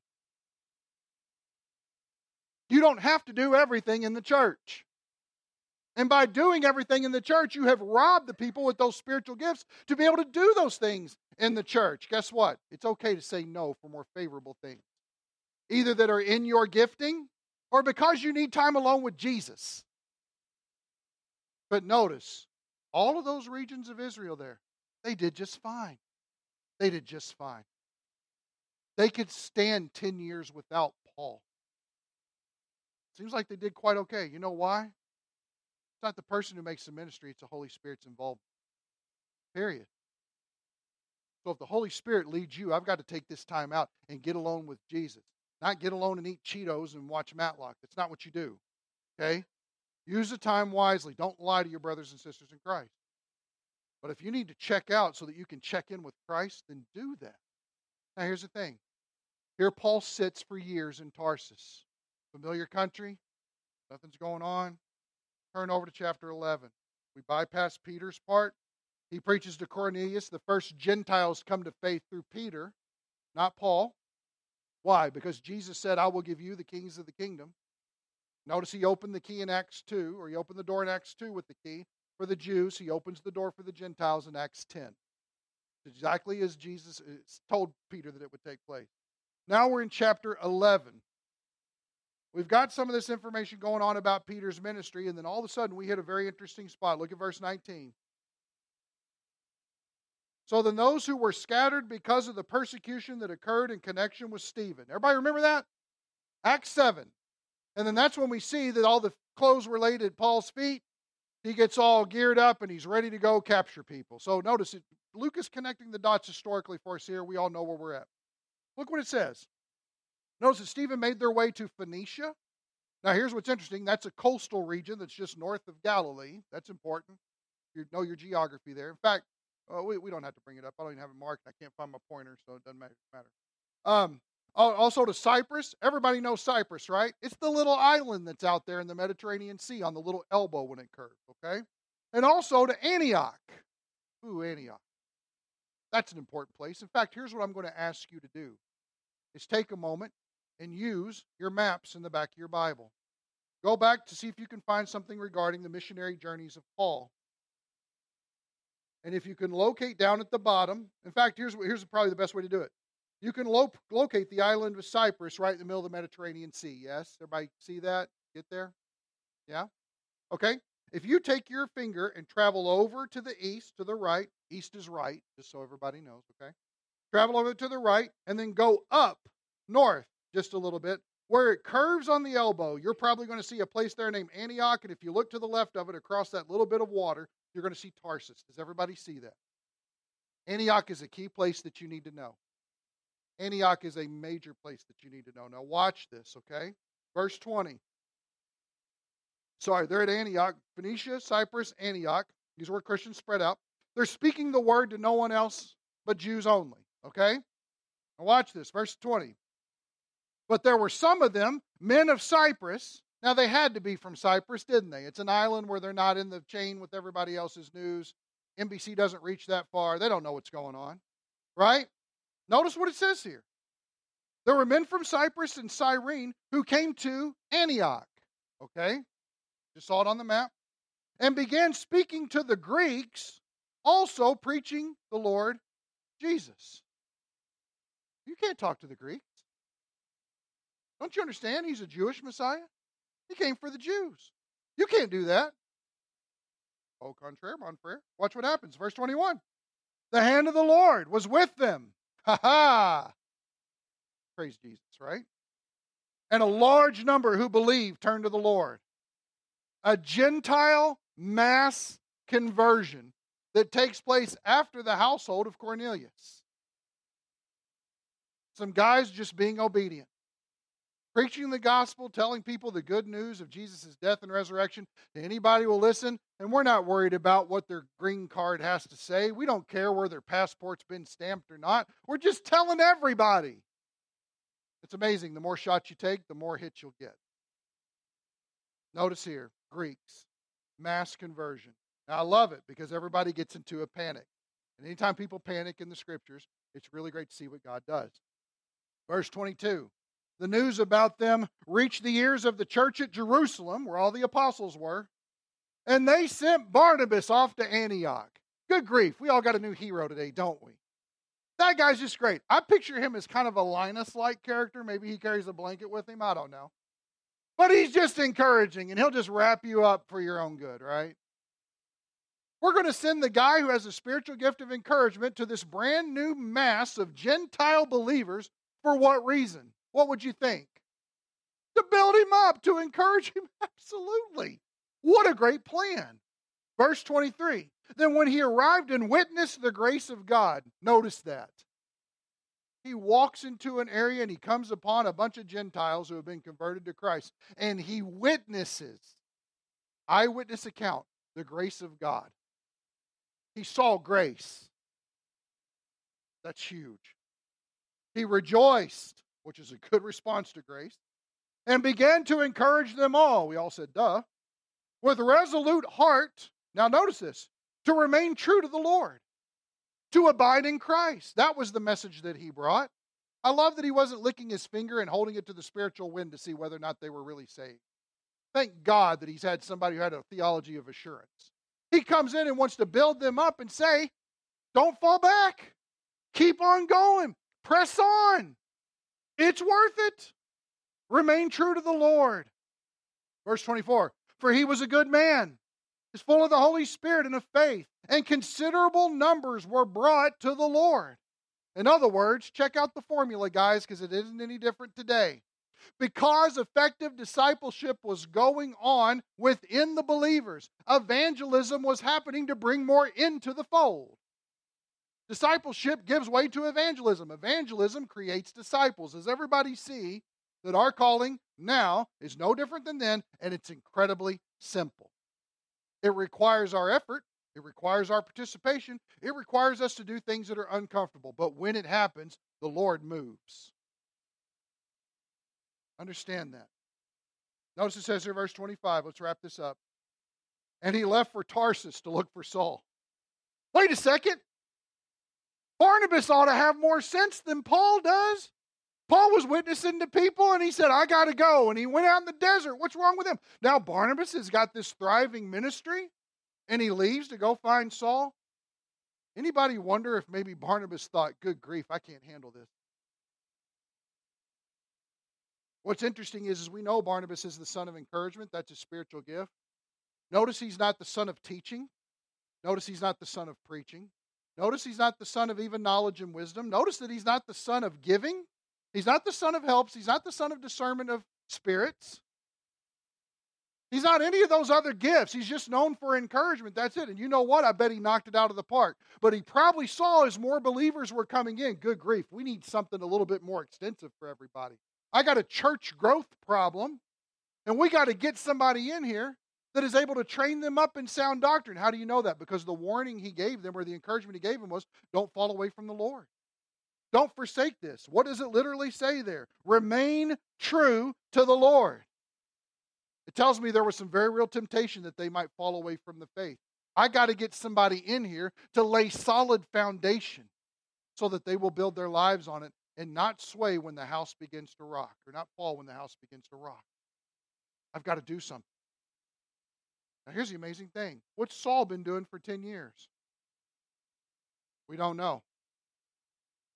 You don't have to do everything in the church. And by doing everything in the church, you have robbed the people with those spiritual gifts to be able to do those things in the church. Guess what? It's okay to say no for more favorable things, either that are in your gifting or because you need time alone with Jesus. But notice, all of those regions of Israel there, they did just fine. They did just fine. They could stand 10 years without Paul. Seems like they did quite okay. You know why? It's not the person who makes the ministry, it's the Holy Spirit's involved. Period. So if the Holy Spirit leads you, I've got to take this time out and get alone with Jesus. Not get alone and eat Cheetos and watch Matlock. That's not what you do. Okay? Use the time wisely. Don't lie to your brothers and sisters in Christ. But if you need to check out so that you can check in with Christ, then do that. Now, here's the thing here Paul sits for years in Tarsus. Familiar country, nothing's going on. Turn over to chapter 11. We bypass Peter's part. He preaches to Cornelius. The first Gentiles come to faith through Peter, not Paul. Why? Because Jesus said, I will give you the kings of the kingdom. Notice he opened the key in Acts 2, or he opened the door in Acts 2 with the key for the Jews. He opens the door for the Gentiles in Acts 10. Exactly as Jesus told Peter that it would take place. Now we're in chapter 11. We've got some of this information going on about Peter's ministry, and then all of a sudden we hit a very interesting spot. Look at verse 19. So then those who were scattered because of the persecution that occurred in connection with Stephen. Everybody remember that? Acts 7. And then that's when we see that all the clothes were laid at Paul's feet. He gets all geared up and he's ready to go capture people. So notice it, Luke is connecting the dots historically for us here. We all know where we're at. Look what it says. Notice that Stephen made their way to Phoenicia. Now, here's what's interesting that's a coastal region that's just north of Galilee. That's important. You know your geography there. In fact, uh, we, we don't have to bring it up. I don't even have it marked. I can't find my pointer, so it doesn't matter. Um, Oh, also to Cyprus. Everybody knows Cyprus, right? It's the little island that's out there in the Mediterranean Sea on the little elbow when it curves, okay? And also to Antioch. Ooh, Antioch. That's an important place. In fact, here's what I'm going to ask you to do is take a moment and use your maps in the back of your Bible. Go back to see if you can find something regarding the missionary journeys of Paul. And if you can locate down at the bottom, in fact, here's, here's probably the best way to do it. You can lo- locate the island of Cyprus right in the middle of the Mediterranean Sea. Yes? Everybody see that? Get there? Yeah? Okay. If you take your finger and travel over to the east, to the right, east is right, just so everybody knows, okay? Travel over to the right and then go up north just a little bit. where it curves on the elbow, you're probably going to see a place there named Antioch. And if you look to the left of it, across that little bit of water, you're going to see Tarsus. Does everybody see that? Antioch is a key place that you need to know. Antioch is a major place that you need to know. Now, watch this, okay? Verse 20. Sorry, they're at Antioch, Phoenicia, Cyprus, Antioch. These were Christians spread out. They're speaking the word to no one else but Jews only, okay? Now, watch this, verse 20. But there were some of them, men of Cyprus. Now, they had to be from Cyprus, didn't they? It's an island where they're not in the chain with everybody else's news. NBC doesn't reach that far. They don't know what's going on, right? Notice what it says here. There were men from Cyprus and Cyrene who came to Antioch, okay? Just saw it on the map. And began speaking to the Greeks, also preaching the Lord Jesus. You can't talk to the Greeks. Don't you understand? He's a Jewish Messiah. He came for the Jews. You can't do that. Au contraire, mon frere. Watch what happens. Verse 21. The hand of the Lord was with them. Ha ha. Praise Jesus, right? And a large number who believed turned to the Lord. A Gentile mass conversion that takes place after the household of Cornelius. Some guys just being obedient preaching the gospel, telling people the good news of Jesus' death and resurrection to anybody will listen. And we're not worried about what their green card has to say. We don't care where their passport's been stamped or not. We're just telling everybody. It's amazing. The more shots you take, the more hits you'll get. Notice here Greeks, mass conversion. Now, I love it because everybody gets into a panic. And anytime people panic in the scriptures, it's really great to see what God does. Verse 22 the news about them reached the ears of the church at Jerusalem, where all the apostles were, and they sent Barnabas off to Antioch. Good grief, we all got a new hero today, don't we? That guy's just great. I picture him as kind of a Linus like character. Maybe he carries a blanket with him. I don't know. But he's just encouraging, and he'll just wrap you up for your own good, right? We're going to send the guy who has a spiritual gift of encouragement to this brand new mass of Gentile believers for what reason? What would you think? To build him up, to encourage him? Absolutely. What a great plan. Verse 23 Then when he arrived and witnessed the grace of God, notice that. He walks into an area and he comes upon a bunch of Gentiles who have been converted to Christ, and he witnesses, eyewitness account, the grace of God. He saw grace. That's huge. He rejoiced which is a good response to grace, and began to encourage them all. We all said, duh. With resolute heart, now notice this, to remain true to the Lord, to abide in Christ. That was the message that he brought. I love that he wasn't licking his finger and holding it to the spiritual wind to see whether or not they were really saved. Thank God that he's had somebody who had a theology of assurance. He comes in and wants to build them up and say, Don't fall back. Keep on going. Press on. It's worth it. Remain true to the Lord. Verse 24 For he was a good man, is full of the Holy Spirit and of faith, and considerable numbers were brought to the Lord. In other words, check out the formula, guys, because it isn't any different today. Because effective discipleship was going on within the believers, evangelism was happening to bring more into the fold. Discipleship gives way to evangelism. Evangelism creates disciples. Does everybody see that our calling now is no different than then, and it's incredibly simple? It requires our effort, it requires our participation, it requires us to do things that are uncomfortable. But when it happens, the Lord moves. Understand that. Notice it says here, verse 25. Let's wrap this up. And he left for Tarsus to look for Saul. Wait a second. Barnabas ought to have more sense than Paul does. Paul was witnessing to people and he said, I got to go. And he went out in the desert. What's wrong with him? Now, Barnabas has got this thriving ministry and he leaves to go find Saul. Anybody wonder if maybe Barnabas thought, good grief, I can't handle this? What's interesting is, is we know Barnabas is the son of encouragement. That's a spiritual gift. Notice he's not the son of teaching. Notice he's not the son of preaching. Notice he's not the son of even knowledge and wisdom. Notice that he's not the son of giving. He's not the son of helps. He's not the son of discernment of spirits. He's not any of those other gifts. He's just known for encouragement. That's it. And you know what? I bet he knocked it out of the park. But he probably saw as more believers were coming in. Good grief. We need something a little bit more extensive for everybody. I got a church growth problem, and we got to get somebody in here that is able to train them up in sound doctrine. How do you know that? Because the warning he gave them or the encouragement he gave them was don't fall away from the Lord. Don't forsake this. What does it literally say there? Remain true to the Lord. It tells me there was some very real temptation that they might fall away from the faith. I got to get somebody in here to lay solid foundation so that they will build their lives on it and not sway when the house begins to rock or not fall when the house begins to rock. I've got to do something. Now, here's the amazing thing what's Saul been doing for 10 years? We don't know.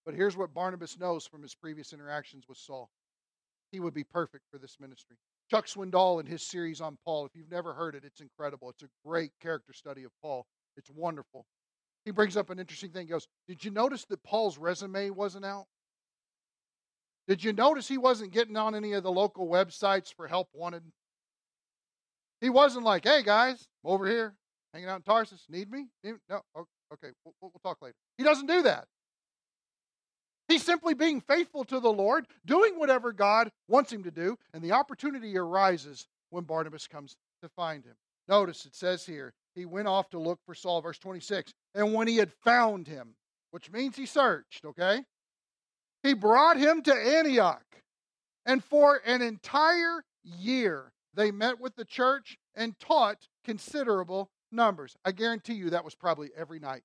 But here's what Barnabas knows from his previous interactions with Saul he would be perfect for this ministry. Chuck Swindoll in his series on Paul, if you've never heard it, it's incredible. It's a great character study of Paul. It's wonderful. He brings up an interesting thing. He goes, Did you notice that Paul's resume wasn't out? Did you notice he wasn't getting on any of the local websites for help wanted? He wasn't like, hey guys, I'm over here, hanging out in Tarsus. Need me? No. Okay, we'll, we'll talk later. He doesn't do that. He's simply being faithful to the Lord, doing whatever God wants him to do, and the opportunity arises when Barnabas comes to find him. Notice it says here, he went off to look for Saul, verse 26. And when he had found him, which means he searched, okay? He brought him to Antioch. And for an entire year, they met with the church and taught considerable numbers. I guarantee you that was probably every night.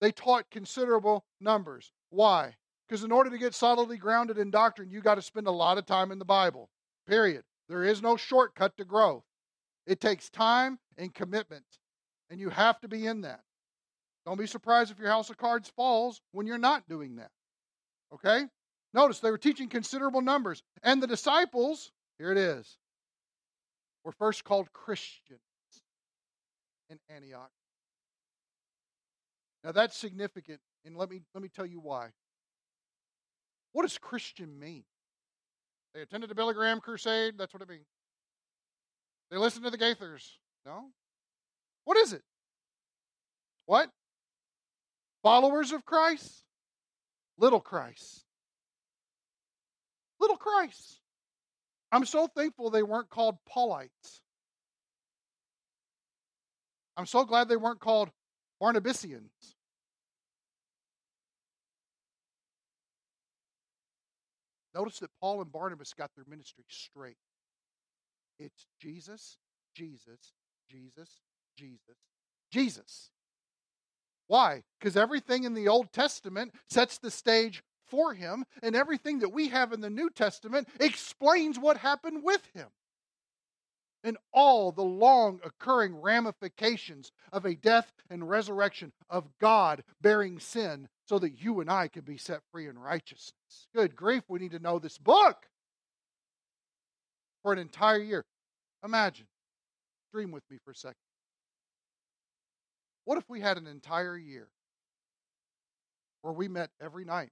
They taught considerable numbers. Why? Because in order to get solidly grounded in doctrine, you got to spend a lot of time in the Bible. Period. There is no shortcut to growth. It takes time and commitment, and you have to be in that. Don't be surprised if your house of cards falls when you're not doing that. Okay? Notice they were teaching considerable numbers. And the disciples, here it is, were first called Christians in Antioch. Now that's significant, and let me let me tell you why. What does Christian mean? They attended the Billy Graham crusade, that's what it means. They listened to the Gaithers. No? What is it? What? Followers of Christ? Little Christ. Little Christ. I'm so thankful they weren't called Paulites. I'm so glad they weren't called Barnabasians. Notice that Paul and Barnabas got their ministry straight. It's Jesus, Jesus, Jesus, Jesus, Jesus. Why? Because everything in the Old Testament sets the stage for him, and everything that we have in the New Testament explains what happened with him. And all the long occurring ramifications of a death and resurrection of God bearing sin so that you and I can be set free in righteousness. Good grief, we need to know this book for an entire year. Imagine, dream with me for a second. What if we had an entire year where we met every night?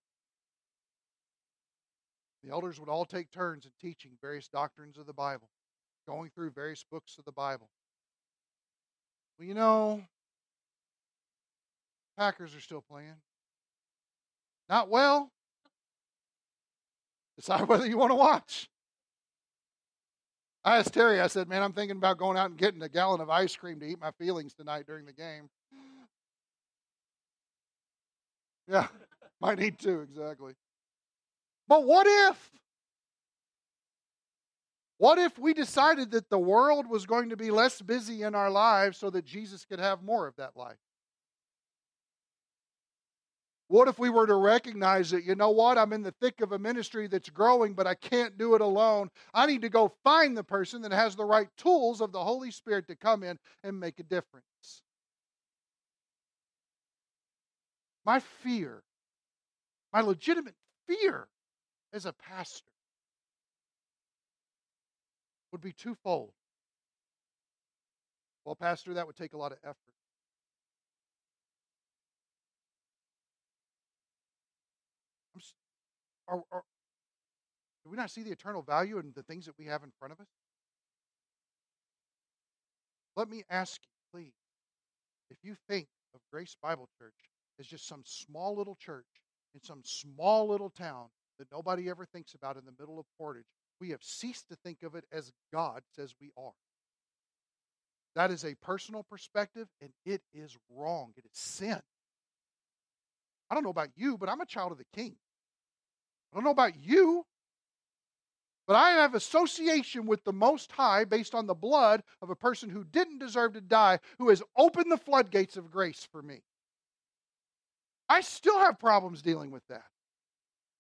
The elders would all take turns in teaching various doctrines of the Bible, going through various books of the Bible. Well, you know, Packers are still playing. Not well. Decide whether you want to watch. I asked Terry, I said, man, I'm thinking about going out and getting a gallon of ice cream to eat my feelings tonight during the game. Yeah, might need to, exactly. But what if? What if we decided that the world was going to be less busy in our lives so that Jesus could have more of that life? What if we were to recognize that, you know what, I'm in the thick of a ministry that's growing, but I can't do it alone. I need to go find the person that has the right tools of the Holy Spirit to come in and make a difference. My fear, my legitimate fear as a pastor would be twofold. Well, Pastor, that would take a lot of effort. are, are, do we not see the eternal value in the things that we have in front of us? Let me ask you, please, if you think of Grace Bible Church as just some small little church in some small little town that nobody ever thinks about in the middle of Portage, we have ceased to think of it as God says we are. That is a personal perspective, and it is wrong. It is sin. I don't know about you, but I'm a child of the King. I don't know about you, but I have association with the Most High based on the blood of a person who didn't deserve to die, who has opened the floodgates of grace for me. I still have problems dealing with that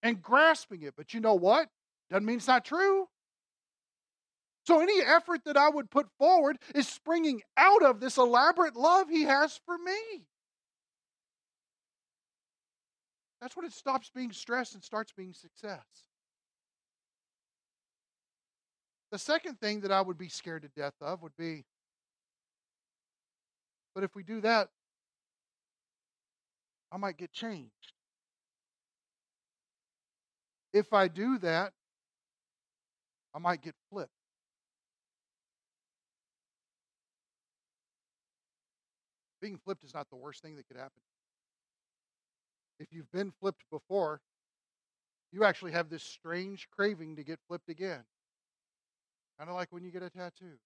and grasping it, but you know what? Doesn't mean it's not true. So, any effort that I would put forward is springing out of this elaborate love He has for me. That's when it stops being stress and starts being success. The second thing that I would be scared to death of would be but if we do that, I might get changed. If I do that, I might get flipped. Being flipped is not the worst thing that could happen. If you've been flipped before, you actually have this strange craving to get flipped again. Kind of like when you get a tattoo.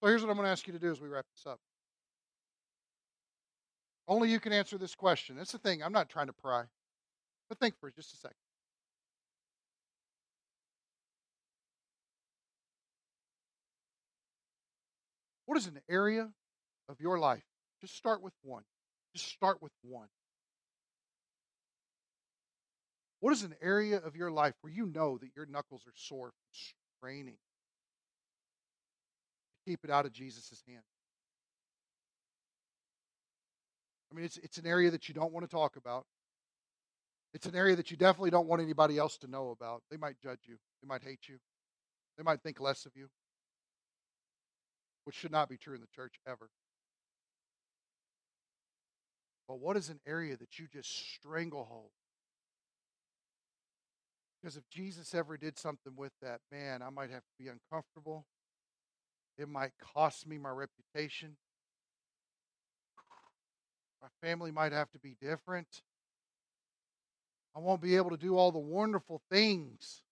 So here's what I'm going to ask you to do as we wrap this up. Only you can answer this question. It's the thing. I'm not trying to pry. But think for just a second. What is an area of your life? Just start with one. Just start with one. What is an area of your life where you know that your knuckles are sore from straining? Keep it out of Jesus' hand. I mean, it's, it's an area that you don't want to talk about. It's an area that you definitely don't want anybody else to know about. They might judge you, they might hate you, they might think less of you, which should not be true in the church ever. But what is an area that you just stranglehold? Because if Jesus ever did something with that, man, I might have to be uncomfortable. It might cost me my reputation. My family might have to be different. I won't be able to do all the wonderful things.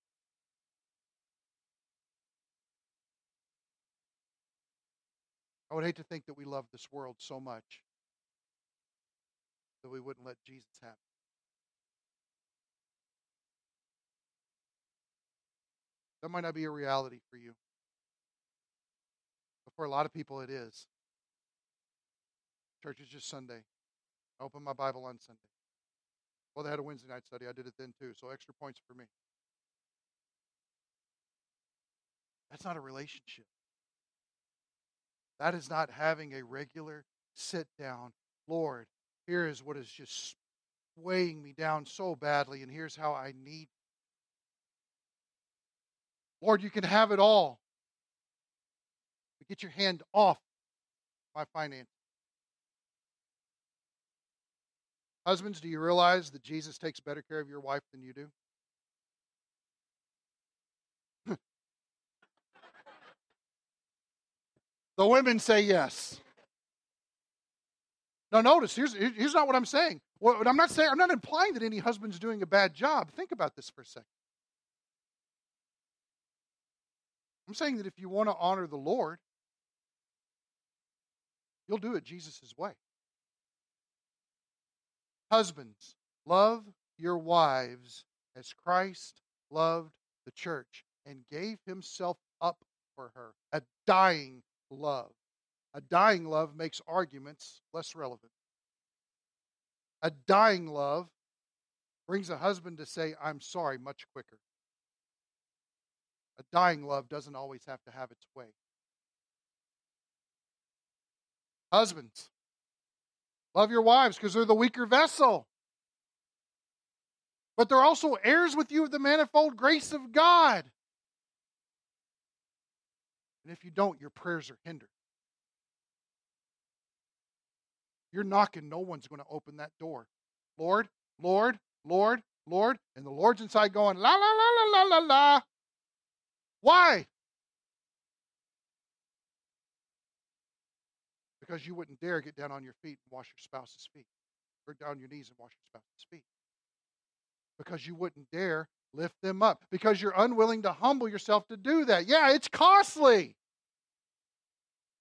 I would hate to think that we love this world so much that we wouldn't let Jesus happen. That might not be a reality for you. For a lot of people, it is. Church is just Sunday. I open my Bible on Sunday. Well, they had a Wednesday night study. I did it then too, so extra points for me. That's not a relationship. That is not having a regular sit down. Lord, here is what is just weighing me down so badly, and here's how I need. Lord, you can have it all. Get your hand off my finances. Husbands, do you realize that Jesus takes better care of your wife than you do? the women say yes. Now, notice here's here's not what I'm saying. What I'm not saying I'm not implying that any husband's doing a bad job. Think about this for a second. I'm saying that if you want to honor the Lord, you'll do it Jesus' way. Husbands, love your wives as Christ loved the church and gave himself up for her. A dying love. A dying love makes arguments less relevant. A dying love brings a husband to say, I'm sorry, much quicker. A dying love doesn't always have to have its way. Husbands, Love your wives because they're the weaker vessel. But they're also heirs with you of the manifold grace of God. And if you don't, your prayers are hindered. You're knocking, no one's going to open that door. Lord, Lord, Lord, Lord. And the Lord's inside going, la, la, la, la, la, la, la. Why? Because you wouldn't dare get down on your feet and wash your spouse's feet, or down your knees and wash your spouse's feet. Because you wouldn't dare lift them up, because you're unwilling to humble yourself to do that. Yeah, it's costly.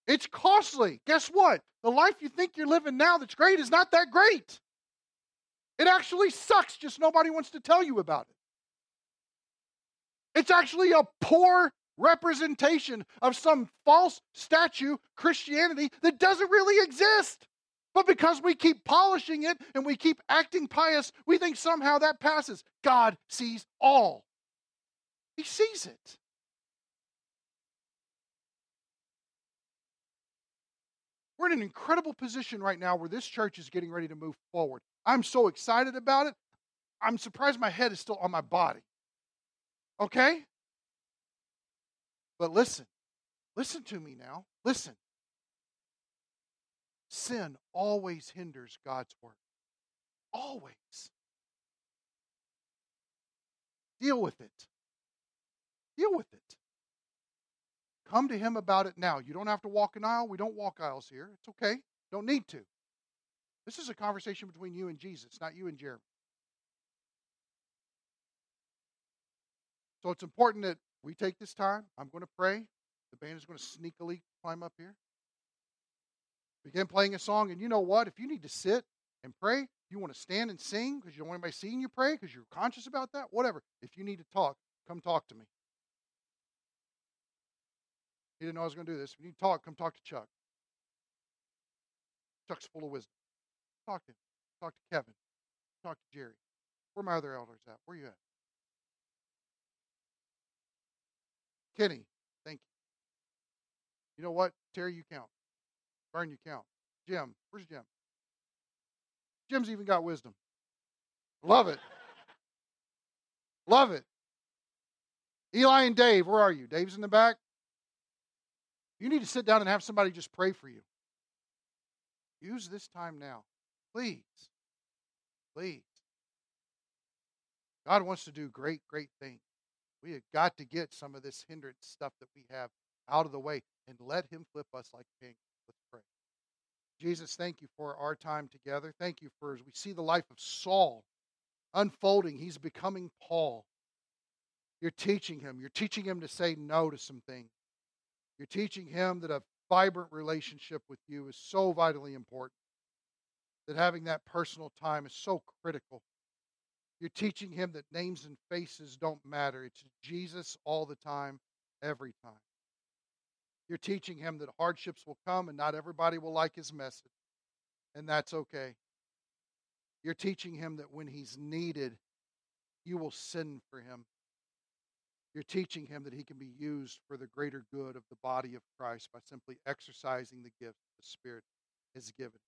It's costly. Guess what? The life you think you're living now that's great is not that great. It actually sucks, just nobody wants to tell you about it. It's actually a poor representation of some false statue Christianity that doesn't really exist. But because we keep polishing it and we keep acting pious, we think somehow that passes. God sees all, He sees it. We're in an incredible position right now where this church is getting ready to move forward. I'm so excited about it. I'm surprised my head is still on my body. Okay? But listen, listen to me now. Listen. Sin always hinders God's work. Always. Deal with it. Deal with it. Come to Him about it now. You don't have to walk an aisle. We don't walk aisles here. It's okay. Don't need to. This is a conversation between you and Jesus, not you and Jeremy. So it's important that we take this time. I'm going to pray. The band is going to sneakily climb up here. Begin playing a song. And you know what? If you need to sit and pray, you want to stand and sing because you don't want anybody seeing you pray because you're conscious about that, whatever. If you need to talk, come talk to me. He didn't know I was going to do this. If you need to talk, come talk to Chuck. Chuck's full of wisdom. Talk to him. Talk to Kevin. Talk to Jerry. Where my other elders at? Where you at? Kenny, thank you. You know what? Terry, you count. Burn, you count. Jim, where's Jim? Jim's even got wisdom. Love it. Love it. Eli and Dave, where are you? Dave's in the back. You need to sit down and have somebody just pray for you. Use this time now. Please. Please. God wants to do great, great things. We have got to get some of this hindrance stuff that we have out of the way and let Him flip us like king. Let's pray. Jesus, thank you for our time together. Thank you for as we see the life of Saul unfolding, he's becoming Paul. You're teaching him. You're teaching him to say no to some things. You're teaching him that a vibrant relationship with you is so vitally important, that having that personal time is so critical. You're teaching him that names and faces don't matter. It's Jesus all the time, every time. You're teaching him that hardships will come and not everybody will like his message, and that's okay. You're teaching him that when he's needed, you will send for him. You're teaching him that he can be used for the greater good of the body of Christ by simply exercising the gift the Spirit has given.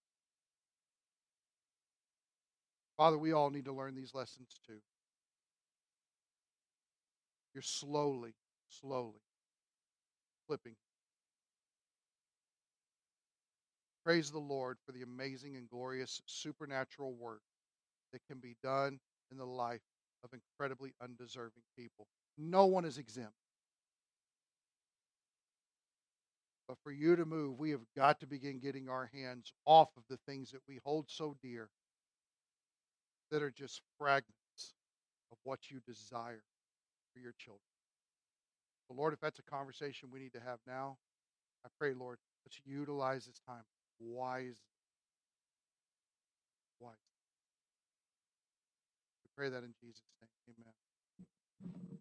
Father, we all need to learn these lessons too. You're slowly, slowly flipping. Praise the Lord for the amazing and glorious supernatural work that can be done in the life of incredibly undeserving people. No one is exempt. But for you to move, we have got to begin getting our hands off of the things that we hold so dear that are just fragments of what you desire for your children. But Lord, if that's a conversation we need to have now, I pray, Lord, let's utilize this time wisely. Wisely. We pray that in Jesus' name. Amen.